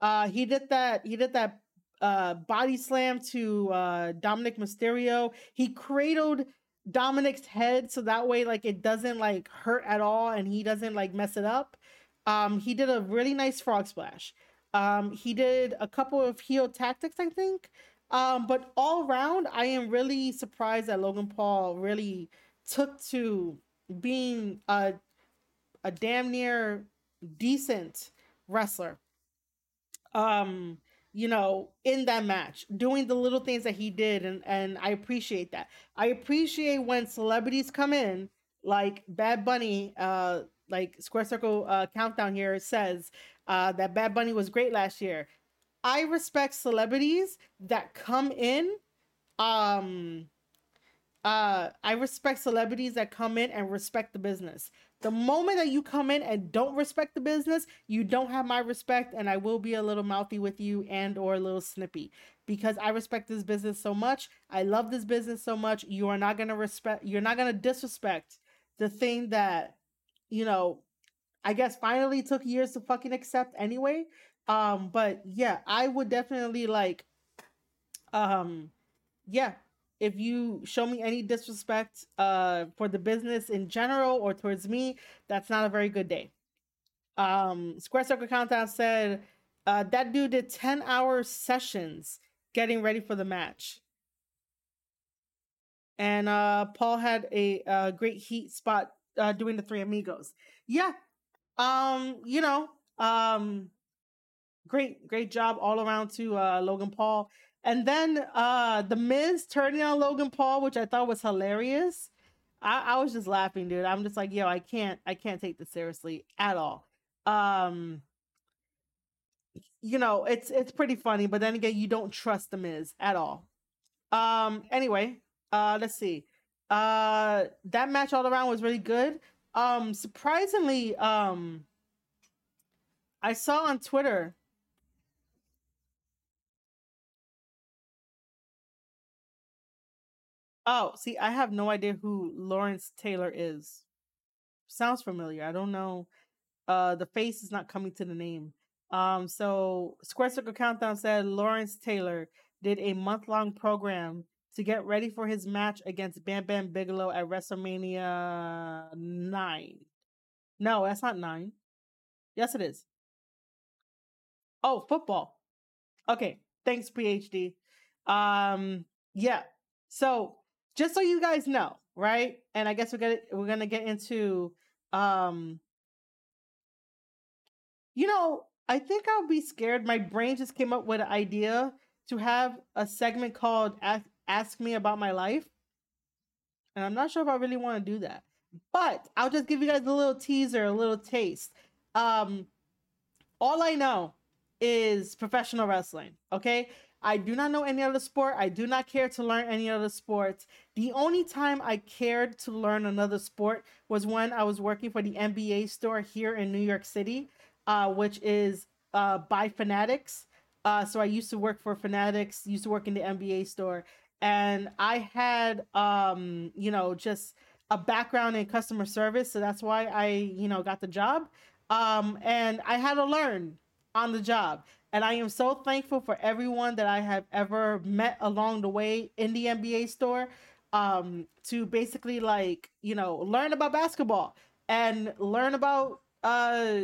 Uh he did that he did that uh body slam to uh Dominik Mysterio. He cradled Dominik's head so that way like it doesn't like hurt at all and he doesn't like mess it up. Um he did a really nice frog splash. Um he did a couple of heel tactics I think. Um but all around I am really surprised that Logan Paul really took to being a a damn near decent wrestler. Um you know, in that match, doing the little things that he did, and and I appreciate that. I appreciate when celebrities come in, like Bad Bunny, uh, like Square Circle uh, Countdown here says uh, that Bad Bunny was great last year. I respect celebrities that come in, um, uh, I respect celebrities that come in and respect the business. The moment that you come in and don't respect the business, you don't have my respect, and I will be a little mouthy with you and or a little snippy because I respect this business so much. I love this business so much. You are not gonna respect. You're not gonna disrespect the thing that you know. I guess finally took years to fucking accept anyway. Um, but yeah, I would definitely like. Um, yeah, if you show me any disrespect uh for the business in general or towards me, that's not a very good day. Um Square Circle Countdown said uh that dude did 10 hour sessions getting ready for the match. And uh Paul had a, a great heat spot uh doing the three amigos. Yeah. Um, you know, um great great job all around to uh Logan Paul. And then uh the Miz turning on Logan Paul, which I thought was hilarious. I, I was just laughing, dude. I'm just like, yo, I can't I can't take this seriously at all. Um you know, it's it's pretty funny, but then again, you don't trust the Miz at all. Um anyway, uh let's see. Uh that match all around was really good. Um surprisingly, um I saw on Twitter Oh, see, I have no idea who Lawrence Taylor is. Sounds familiar. I don't know. Uh, the face is not coming to the name. Um, so Square Circle Countdown said Lawrence Taylor did a month long program to get ready for his match against Bam Bam Bigelow at WrestleMania 9. No, that's not 9. Yes, it is. Oh, football. Okay. Thanks, PhD. Um, yeah. So just so you guys know, right? And I guess we're gonna we're gonna get into um you know, I think I'll be scared. My brain just came up with an idea to have a segment called Ask Me About My Life. And I'm not sure if I really want to do that. But I'll just give you guys a little teaser, a little taste. Um all I know is professional wrestling, okay? I do not know any other sport. I do not care to learn any other sports. The only time I cared to learn another sport was when I was working for the NBA store here in New York City, uh, which is uh, by Fanatics. Uh, so I used to work for Fanatics, used to work in the NBA store, and I had, um, you know, just a background in customer service. So that's why I, you know, got the job. Um, and I had to learn on the job. And I am so thankful for everyone that I have ever met along the way in the NBA store um, to basically like, you know, learn about basketball and learn about uh,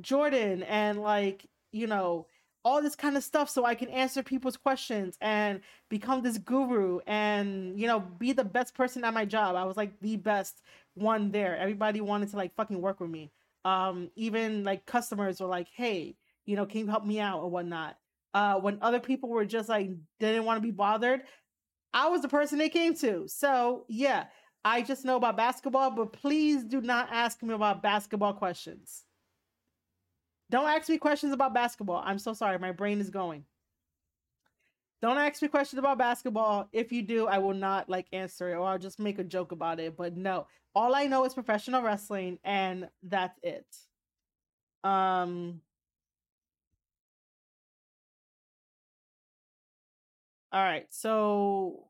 Jordan and like, you know, all this kind of stuff so I can answer people's questions and become this guru and, you know, be the best person at my job. I was like the best one there. Everybody wanted to like fucking work with me. Um, even like customers were like, hey, you know, can you help me out or whatnot? Uh, when other people were just like didn't want to be bothered, I was the person they came to. So yeah, I just know about basketball, but please do not ask me about basketball questions. Don't ask me questions about basketball. I'm so sorry. My brain is going. Don't ask me questions about basketball. If you do, I will not like answer it or I'll just make a joke about it. But no, all I know is professional wrestling and that's it. Um All right. So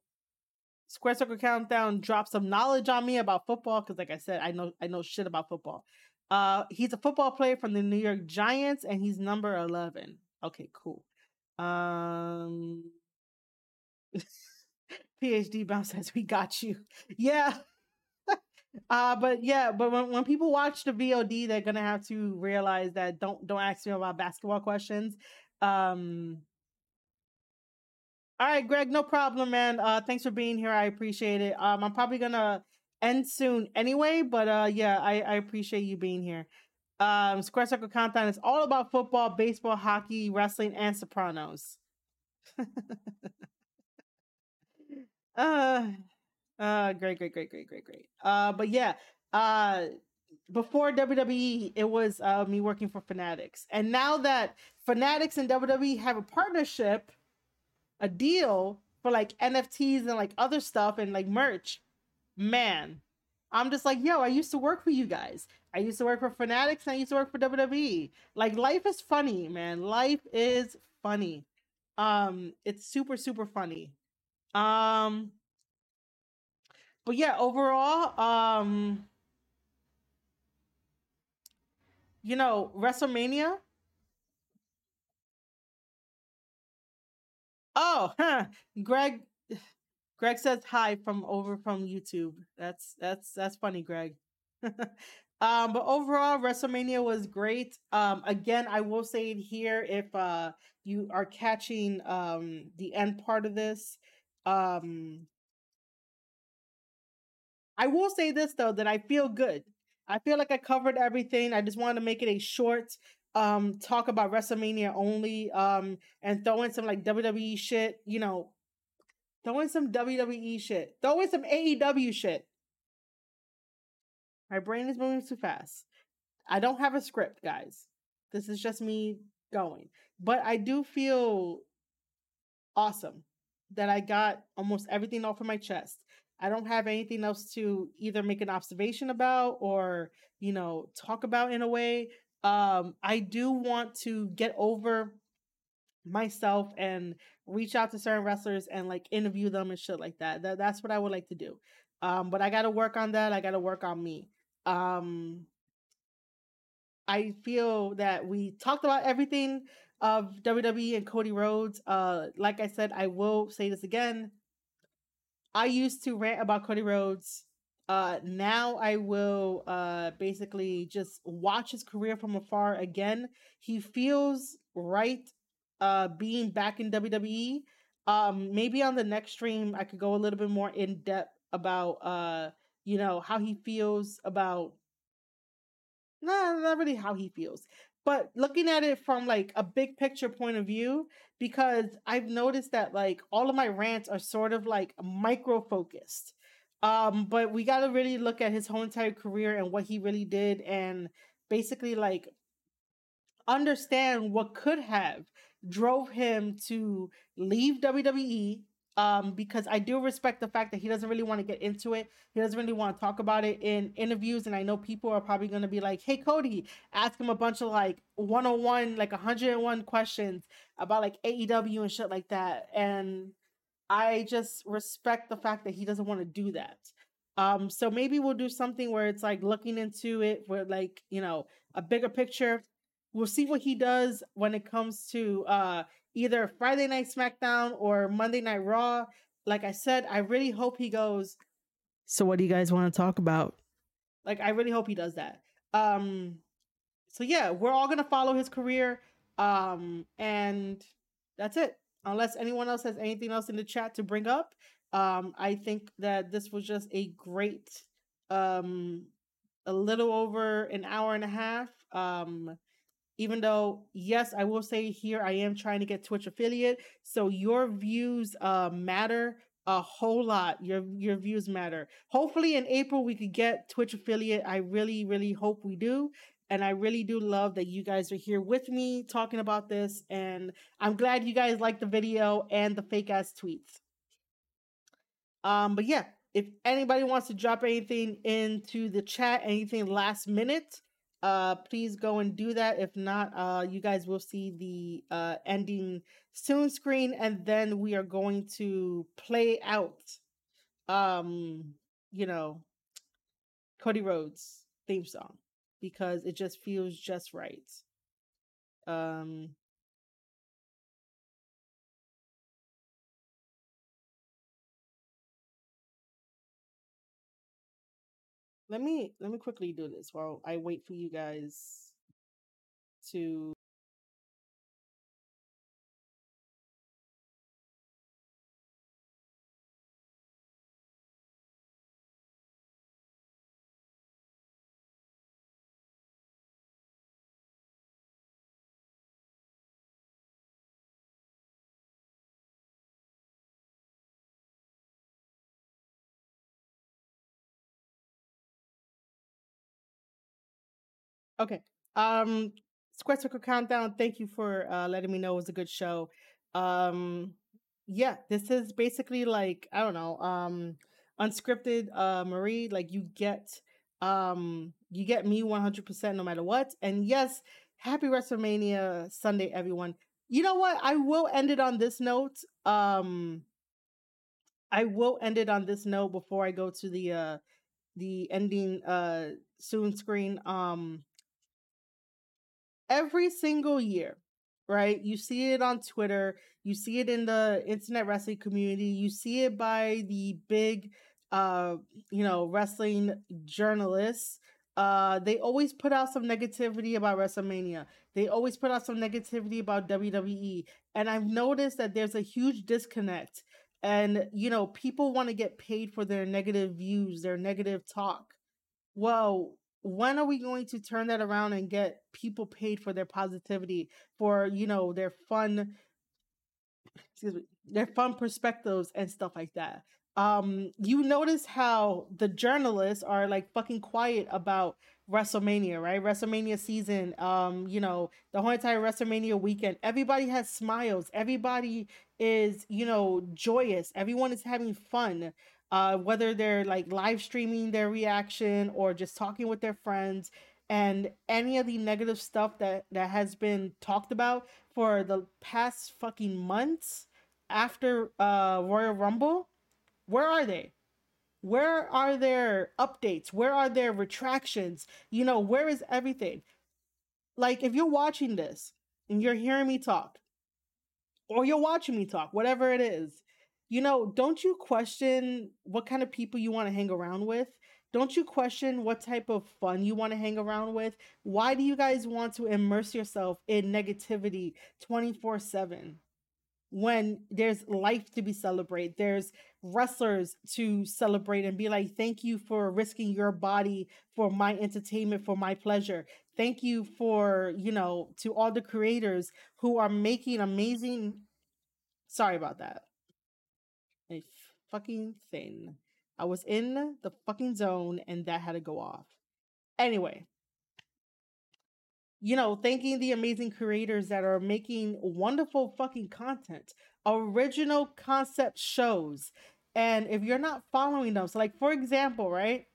Square Circle Countdown dropped some knowledge on me about football because like I said, I know I know shit about football. Uh, he's a football player from the New York Giants, and he's number eleven. Okay, cool. Um, PhD bounce says we got you. Yeah. uh, but yeah, but when, when people watch the VOD, they're gonna have to realize that don't don't ask me about basketball questions. Um, all right, Greg, no problem, man. Uh, thanks for being here. I appreciate it. Um, I'm probably gonna end soon anyway, but uh yeah, I, I appreciate you being here. Um Square Circle Countdown is all about football, baseball, hockey, wrestling, and Sopranos. uh uh great, great, great, great, great, great. Uh but yeah, uh before WWE, it was uh me working for Fanatics. And now that Fanatics and WWE have a partnership, a deal for like NFTs and like other stuff and like merch, man, I'm just like, yo, I used to work for you guys. I used to work for Fanatics and I used to work for WWE. Like life is funny, man. Life is funny. Um, it's super, super funny. Um, but yeah, overall, um, you know, WrestleMania. Oh, huh. Greg Greg says hi from over from YouTube. That's that's that's funny, Greg. um, but overall, WrestleMania was great. Um, again, I will say it here if uh you are catching um the end part of this. Um, I will say this though that I feel good. I feel like I covered everything. I just wanted to make it a short um talk about WrestleMania only um and throw in some like WWE shit, you know, Throw in some WWE shit. Throw in some AEW shit. My brain is moving too fast. I don't have a script, guys. This is just me going. But I do feel awesome that I got almost everything off of my chest. I don't have anything else to either make an observation about or, you know, talk about in a way. Um, I do want to get over myself and reach out to certain wrestlers and like interview them and shit like that. that that's what I would like to do. Um, but I got to work on that. I got to work on me. Um, I feel that we talked about everything of WWE and Cody Rhodes. Uh, like I said, I will say this again. I used to rant about Cody Rhodes. Uh, now I will uh basically just watch his career from afar again. He feels right uh being back in WWE. Um maybe on the next stream I could go a little bit more in depth about uh you know how he feels about nah, not really how he feels, but looking at it from like a big picture point of view because I've noticed that like all of my rants are sort of like micro focused. Um but we got to really look at his whole entire career and what he really did and basically like understand what could have drove him to leave WWE um, because I do respect the fact that he doesn't really want to get into it. He doesn't really want to talk about it in interviews. And I know people are probably going to be like, hey, Cody, ask him a bunch of like 101, like 101 questions about like AEW and shit like that. And I just respect the fact that he doesn't want to do that. Um, so maybe we'll do something where it's like looking into it where like, you know, a bigger picture. We'll see what he does when it comes to uh either Friday Night SmackDown or Monday Night Raw. Like I said, I really hope he goes. So what do you guys want to talk about? Like I really hope he does that. Um so yeah, we're all going to follow his career um and that's it. Unless anyone else has anything else in the chat to bring up, um I think that this was just a great um a little over an hour and a half. Um even though yes i will say here i am trying to get twitch affiliate so your views uh, matter a whole lot. Your your views matter. Hopefully in april we could get twitch affiliate. I really really hope we do and i really do love that you guys are here with me talking about this and i'm glad you guys like the video and the fake ass tweets. Um but yeah if anybody wants to drop anything into the chat anything last minute uh please go and do that. If not uh you guys will see the uh ending soon screen and then we are going to play out um you know cody rhodes theme song because it just feels just right. Um let me let me quickly do this while I wait for you guys to Okay. Um Square Circle Countdown, thank you for uh letting me know it was a good show. Um yeah, this is basically like, I don't know, um unscripted uh Marie, like you get um you get me 100% no matter what. And yes, happy WrestleMania Sunday everyone. You know what? I will end it on this note. Um I will end it on this note before I go to the uh the ending uh soon screen. Um every single year, right? You see it on Twitter, you see it in the internet wrestling community, you see it by the big uh, you know, wrestling journalists. Uh, they always put out some negativity about WrestleMania. They always put out some negativity about WWE. And I've noticed that there's a huge disconnect. And, you know, people want to get paid for their negative views, their negative talk. Well, when are we going to turn that around and get people paid for their positivity for you know their fun excuse me their fun perspectives and stuff like that um you notice how the journalists are like fucking quiet about WrestleMania, right? WrestleMania season, um, you know, the whole entire WrestleMania weekend. Everybody has smiles. Everybody is, you know, joyous. Everyone is having fun uh, whether they're like live streaming their reaction or just talking with their friends and any of the negative stuff that that has been talked about for the past fucking months after uh Royal Rumble where are they? Where are their updates? Where are their retractions? You know where is everything? Like if you're watching this and you're hearing me talk or you're watching me talk whatever it is you know, don't you question what kind of people you want to hang around with? Don't you question what type of fun you want to hang around with? Why do you guys want to immerse yourself in negativity 24 7 when there's life to be celebrated? There's wrestlers to celebrate and be like, thank you for risking your body for my entertainment, for my pleasure. Thank you for, you know, to all the creators who are making amazing. Sorry about that a fucking thing. I was in the fucking zone and that had to go off. Anyway, you know, thanking the amazing creators that are making wonderful fucking content, original concept shows. And if you're not following them, so like for example, right?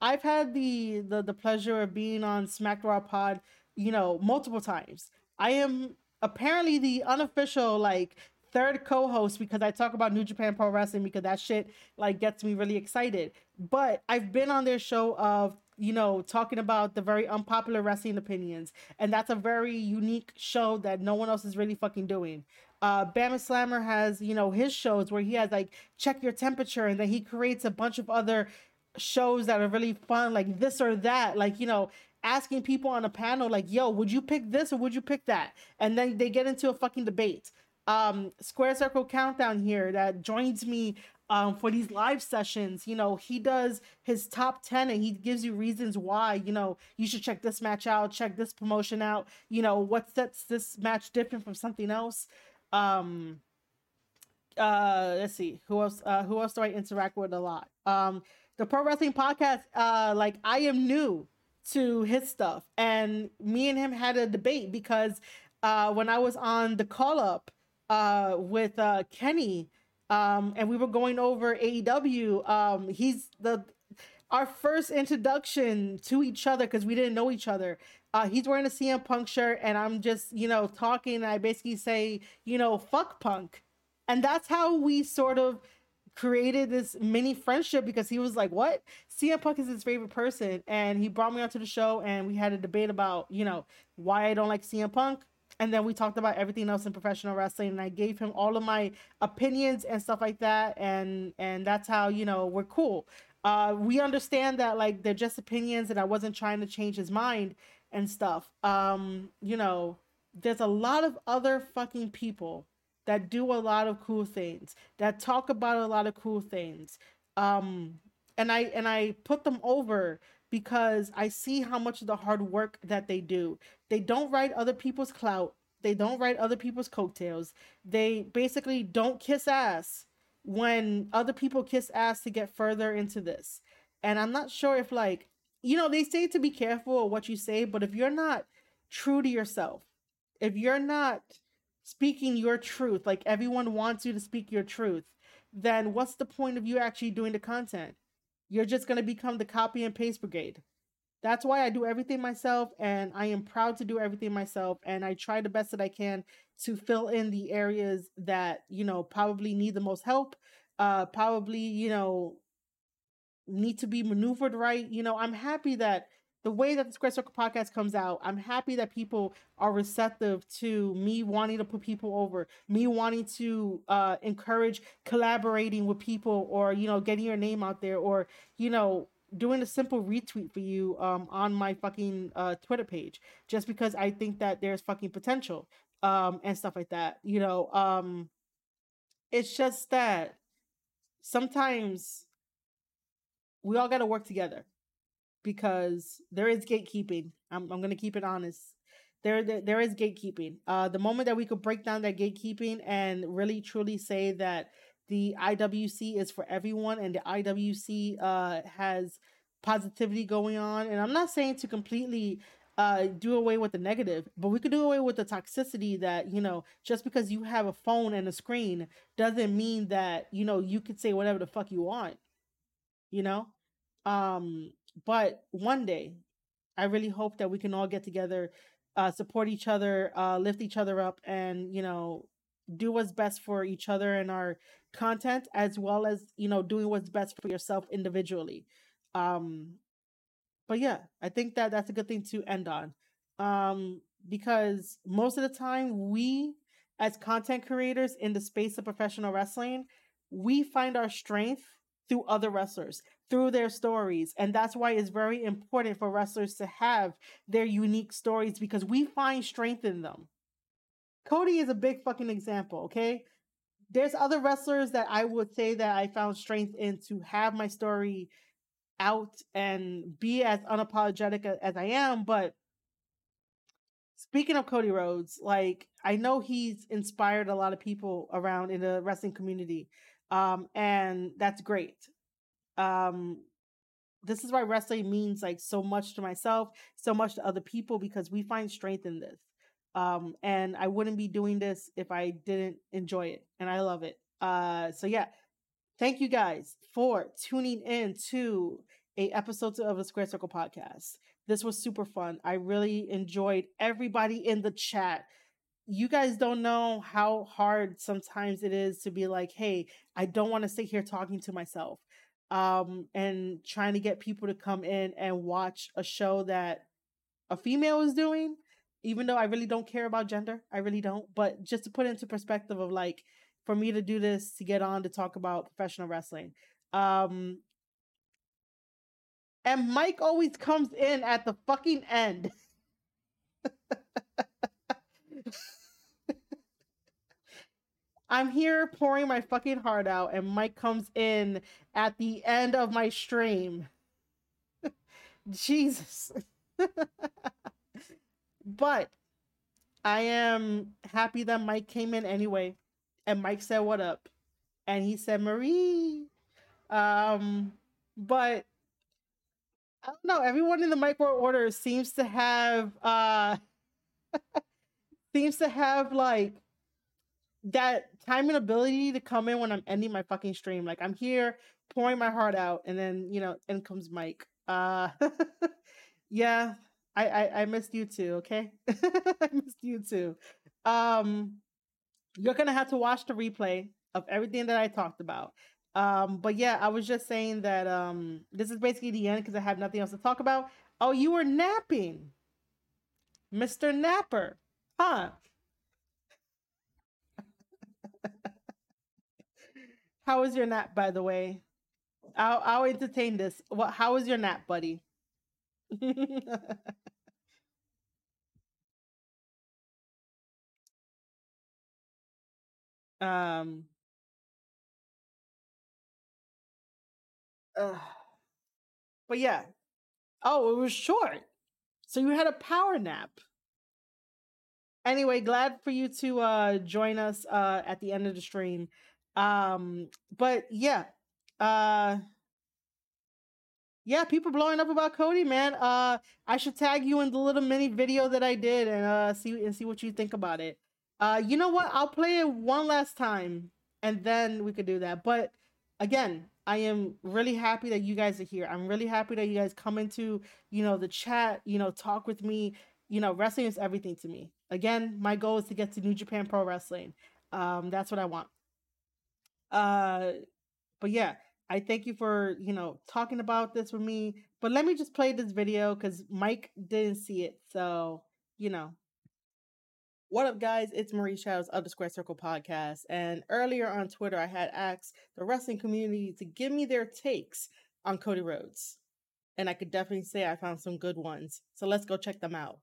I've had the the, the pleasure of being on Smack Raw Pod, you know, multiple times. I am apparently the unofficial like third co-host because I talk about New Japan Pro Wrestling because that shit like gets me really excited. But I've been on their show of you know talking about the very unpopular wrestling opinions, and that's a very unique show that no one else is really fucking doing. Uh, Bama Slammer has you know his shows where he has like check your temperature, and then he creates a bunch of other shows that are really fun, like this or that, like you know asking people on a panel like yo would you pick this or would you pick that and then they get into a fucking debate um, Square Circle Countdown here that joins me um, for these live sessions. You know, he does his top 10 and he gives you reasons why, you know, you should check this match out, check this promotion out, you know, what sets this match different from something else. Um, uh, let's see, who else, uh, who else do I interact with a lot? Um, the Pro Wrestling Podcast, uh, like I am new to his stuff and me and him had a debate because uh, when I was on the call up, uh, with uh, Kenny, um, and we were going over AEW. Um, he's the our first introduction to each other because we didn't know each other. Uh, he's wearing a CM Punk shirt, and I'm just you know talking. I basically say you know fuck Punk, and that's how we sort of created this mini friendship because he was like, "What? CM Punk is his favorite person," and he brought me onto the show, and we had a debate about you know why I don't like CM Punk and then we talked about everything else in professional wrestling and i gave him all of my opinions and stuff like that and and that's how you know we're cool. Uh we understand that like they're just opinions and i wasn't trying to change his mind and stuff. Um you know there's a lot of other fucking people that do a lot of cool things that talk about a lot of cool things. Um and i and i put them over because I see how much of the hard work that they do. They don't write other people's clout. They don't write other people's coattails. They basically don't kiss ass when other people kiss ass to get further into this. And I'm not sure if like, you know, they say to be careful of what you say, but if you're not true to yourself, if you're not speaking your truth, like everyone wants you to speak your truth, then what's the point of you actually doing the content? You're just going to become the copy and paste brigade. That's why I do everything myself and I am proud to do everything myself and I try the best that I can to fill in the areas that, you know, probably need the most help, uh probably, you know, need to be maneuvered right. You know, I'm happy that the way that the Square Circle podcast comes out, I'm happy that people are receptive to me wanting to put people over, me wanting to uh, encourage collaborating with people or, you know, getting your name out there or, you know, doing a simple retweet for you um, on my fucking uh, Twitter page just because I think that there's fucking potential um, and stuff like that. You know, um, it's just that sometimes we all got to work together because there is gatekeeping. I'm I'm gonna keep it honest. There, there, there is gatekeeping. Uh, the moment that we could break down that gatekeeping and really truly say that the IWC is for everyone and the IWC uh, has positivity going on, and I'm not saying to completely uh, do away with the negative, but we could do away with the toxicity that, you know, just because you have a phone and a screen doesn't mean that, you know, you could say whatever the fuck you want, you know? Um, but one day, I really hope that we can all get together, uh, support each other, uh, lift each other up, and you know, do what's best for each other and our content, as well as you know, doing what's best for yourself individually. Um, but yeah, I think that that's a good thing to end on, um, because most of the time we, as content creators in the space of professional wrestling, we find our strength through other wrestlers through their stories. And that's why it's very important for wrestlers to have their unique stories because we find strength in them. Cody is a big fucking example, okay? There's other wrestlers that I would say that I found strength in to have my story out and be as unapologetic as I am, but speaking of Cody Rhodes, like I know he's inspired a lot of people around in the wrestling community. Um, and that's great. Um, this is why wrestling means like so much to myself, so much to other people because we find strength in this. Um, and I wouldn't be doing this if I didn't enjoy it, and I love it. Uh, so yeah, thank you guys for tuning in to a episode of the Square Circle podcast. This was super fun. I really enjoyed everybody in the chat. You guys don't know how hard sometimes it is to be like, hey, I don't want to sit here talking to myself um, and trying to get people to come in and watch a show that a female is doing, even though I really don't care about gender. I really don't. But just to put into perspective of like, for me to do this, to get on to talk about professional wrestling. Um, and Mike always comes in at the fucking end. I'm here pouring my fucking heart out, and Mike comes in at the end of my stream. Jesus. but I am happy that Mike came in anyway. And Mike said, What up? And he said, Marie. Um, but I don't know. Everyone in the micro order seems to have uh seems to have like that time and ability to come in when I'm ending my fucking stream. Like I'm here pouring my heart out, and then you know, in comes Mike. Uh, yeah, I, I I missed you too. Okay, I missed you too. Um, you're gonna have to watch the replay of everything that I talked about. Um, but yeah, I was just saying that um, this is basically the end because I have nothing else to talk about. Oh, you were napping, Mister Napper, huh? How was your nap, by the way? I'll I'll entertain this. What? How was your nap, buddy? um. Uh, but yeah. Oh, it was short. So you had a power nap. Anyway, glad for you to uh join us uh at the end of the stream. Um, but yeah, uh, yeah, people blowing up about Cody, man. Uh, I should tag you in the little mini video that I did and uh see and see what you think about it. Uh, you know what? I'll play it one last time and then we could do that. But again, I am really happy that you guys are here. I'm really happy that you guys come into, you know, the chat, you know, talk with me. You know, wrestling is everything to me. Again, my goal is to get to New Japan Pro Wrestling. Um, that's what I want. Uh, but yeah, I thank you for you know talking about this with me. But let me just play this video because Mike didn't see it, so you know. What up, guys? It's Marie Shadows of the Square Circle podcast. And earlier on Twitter, I had asked the wrestling community to give me their takes on Cody Rhodes. And I could definitely say I found some good ones. So let's go check them out.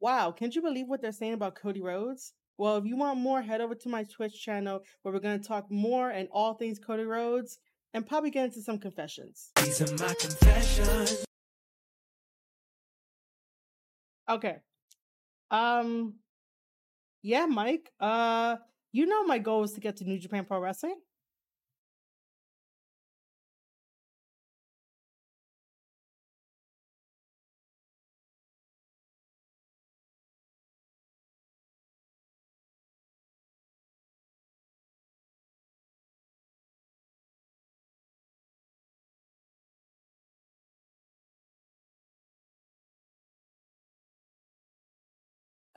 Wow, can't you believe what they're saying about Cody Rhodes? Well, if you want more, head over to my Twitch channel where we're going to talk more and all things Cody Rhodes and probably get into some confessions. These are my confessions. Okay. Um yeah, Mike. Uh you know my goal is to get to New Japan Pro Wrestling.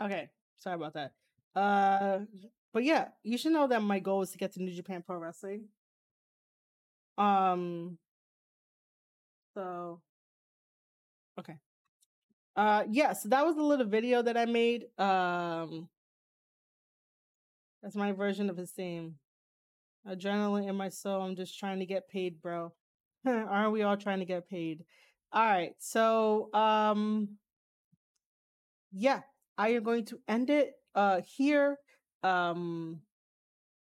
Okay, sorry about that. Uh, but yeah, you should know that my goal is to get to New Japan Pro Wrestling. Um, so okay. Uh, yeah, so that was a little video that I made. Um, that's my version of his theme. Adrenaline in my soul. I'm just trying to get paid, bro. Aren't we all trying to get paid? All right, so um, yeah, I am going to end it uh here. Um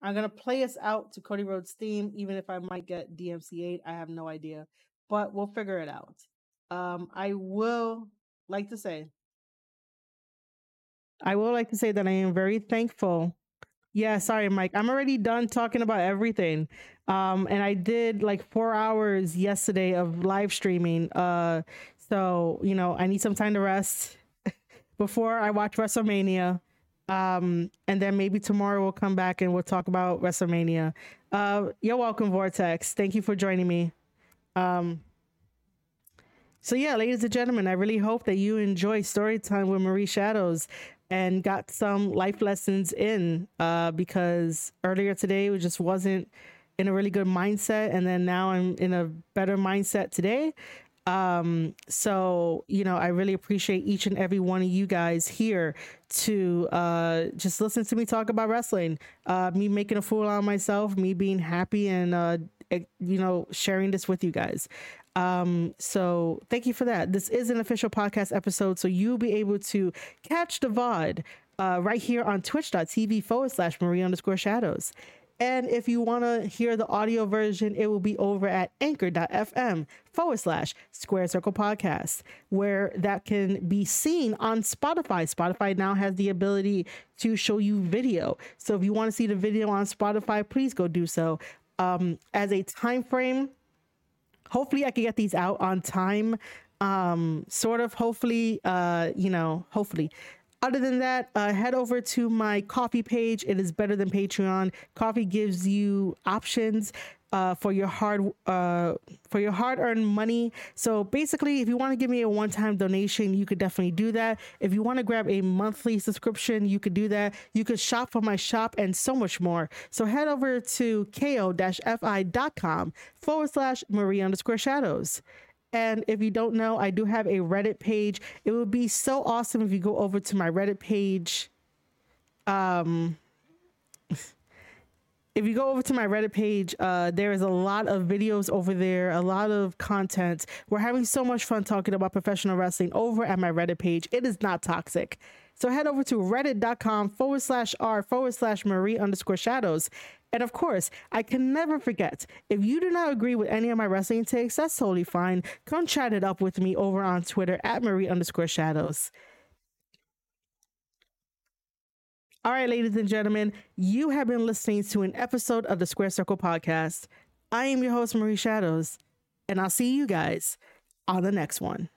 I'm gonna play us out to Cody Rhodes theme, even if I might get DMCA. I have no idea. But we'll figure it out. Um I will like to say, I will like to say that I am very thankful. Yeah, sorry, Mike. I'm already done talking about everything. Um, and I did like four hours yesterday of live streaming. Uh, so you know, I need some time to rest before I watch WrestleMania. Um, and then maybe tomorrow we'll come back and we'll talk about WrestleMania. Uh, you're welcome, Vortex. Thank you for joining me. Um, so yeah, ladies and gentlemen, I really hope that you enjoy story time with Marie Shadows and got some life lessons in uh, because earlier today we just wasn't in a really good mindset and then now I'm in a better mindset today. Um, so you know, I really appreciate each and every one of you guys here to uh, just listen to me talk about wrestling, uh, me making a fool out of myself, me being happy and uh, you know sharing this with you guys. Um, so thank you for that. This is an official podcast episode, so you'll be able to catch the VOD uh, right here on twitch.tv forward slash Marie underscore shadows. And if you want to hear the audio version, it will be over at anchor.fm forward slash square circle podcast, where that can be seen on Spotify. Spotify now has the ability to show you video. So if you want to see the video on Spotify, please go do so. Um, as a time frame, hopefully I can get these out on time. Um, sort of, hopefully, uh, you know, hopefully. Other than that, uh, head over to my Ko-fi page. It is better than Patreon. Ko-fi gives you options uh, for your hard uh, for your hard earned money. So basically, if you want to give me a one time donation, you could definitely do that. If you want to grab a monthly subscription, you could do that. You could shop for my shop and so much more. So head over to ko-fi.com forward slash Marie underscore shadows. And if you don't know, I do have a Reddit page. It would be so awesome if you go over to my Reddit page. Um, if you go over to my Reddit page, uh, there is a lot of videos over there, a lot of content. We're having so much fun talking about professional wrestling over at my Reddit page. It is not toxic. So head over to reddit.com forward slash r forward slash Marie underscore shadows and of course, I can never forget if you do not agree with any of my wrestling takes, that's totally fine. Come chat it up with me over on Twitter at Marie underscore shadows. All right, ladies and gentlemen, you have been listening to an episode of the Square Circle podcast. I am your host, Marie Shadows, and I'll see you guys on the next one.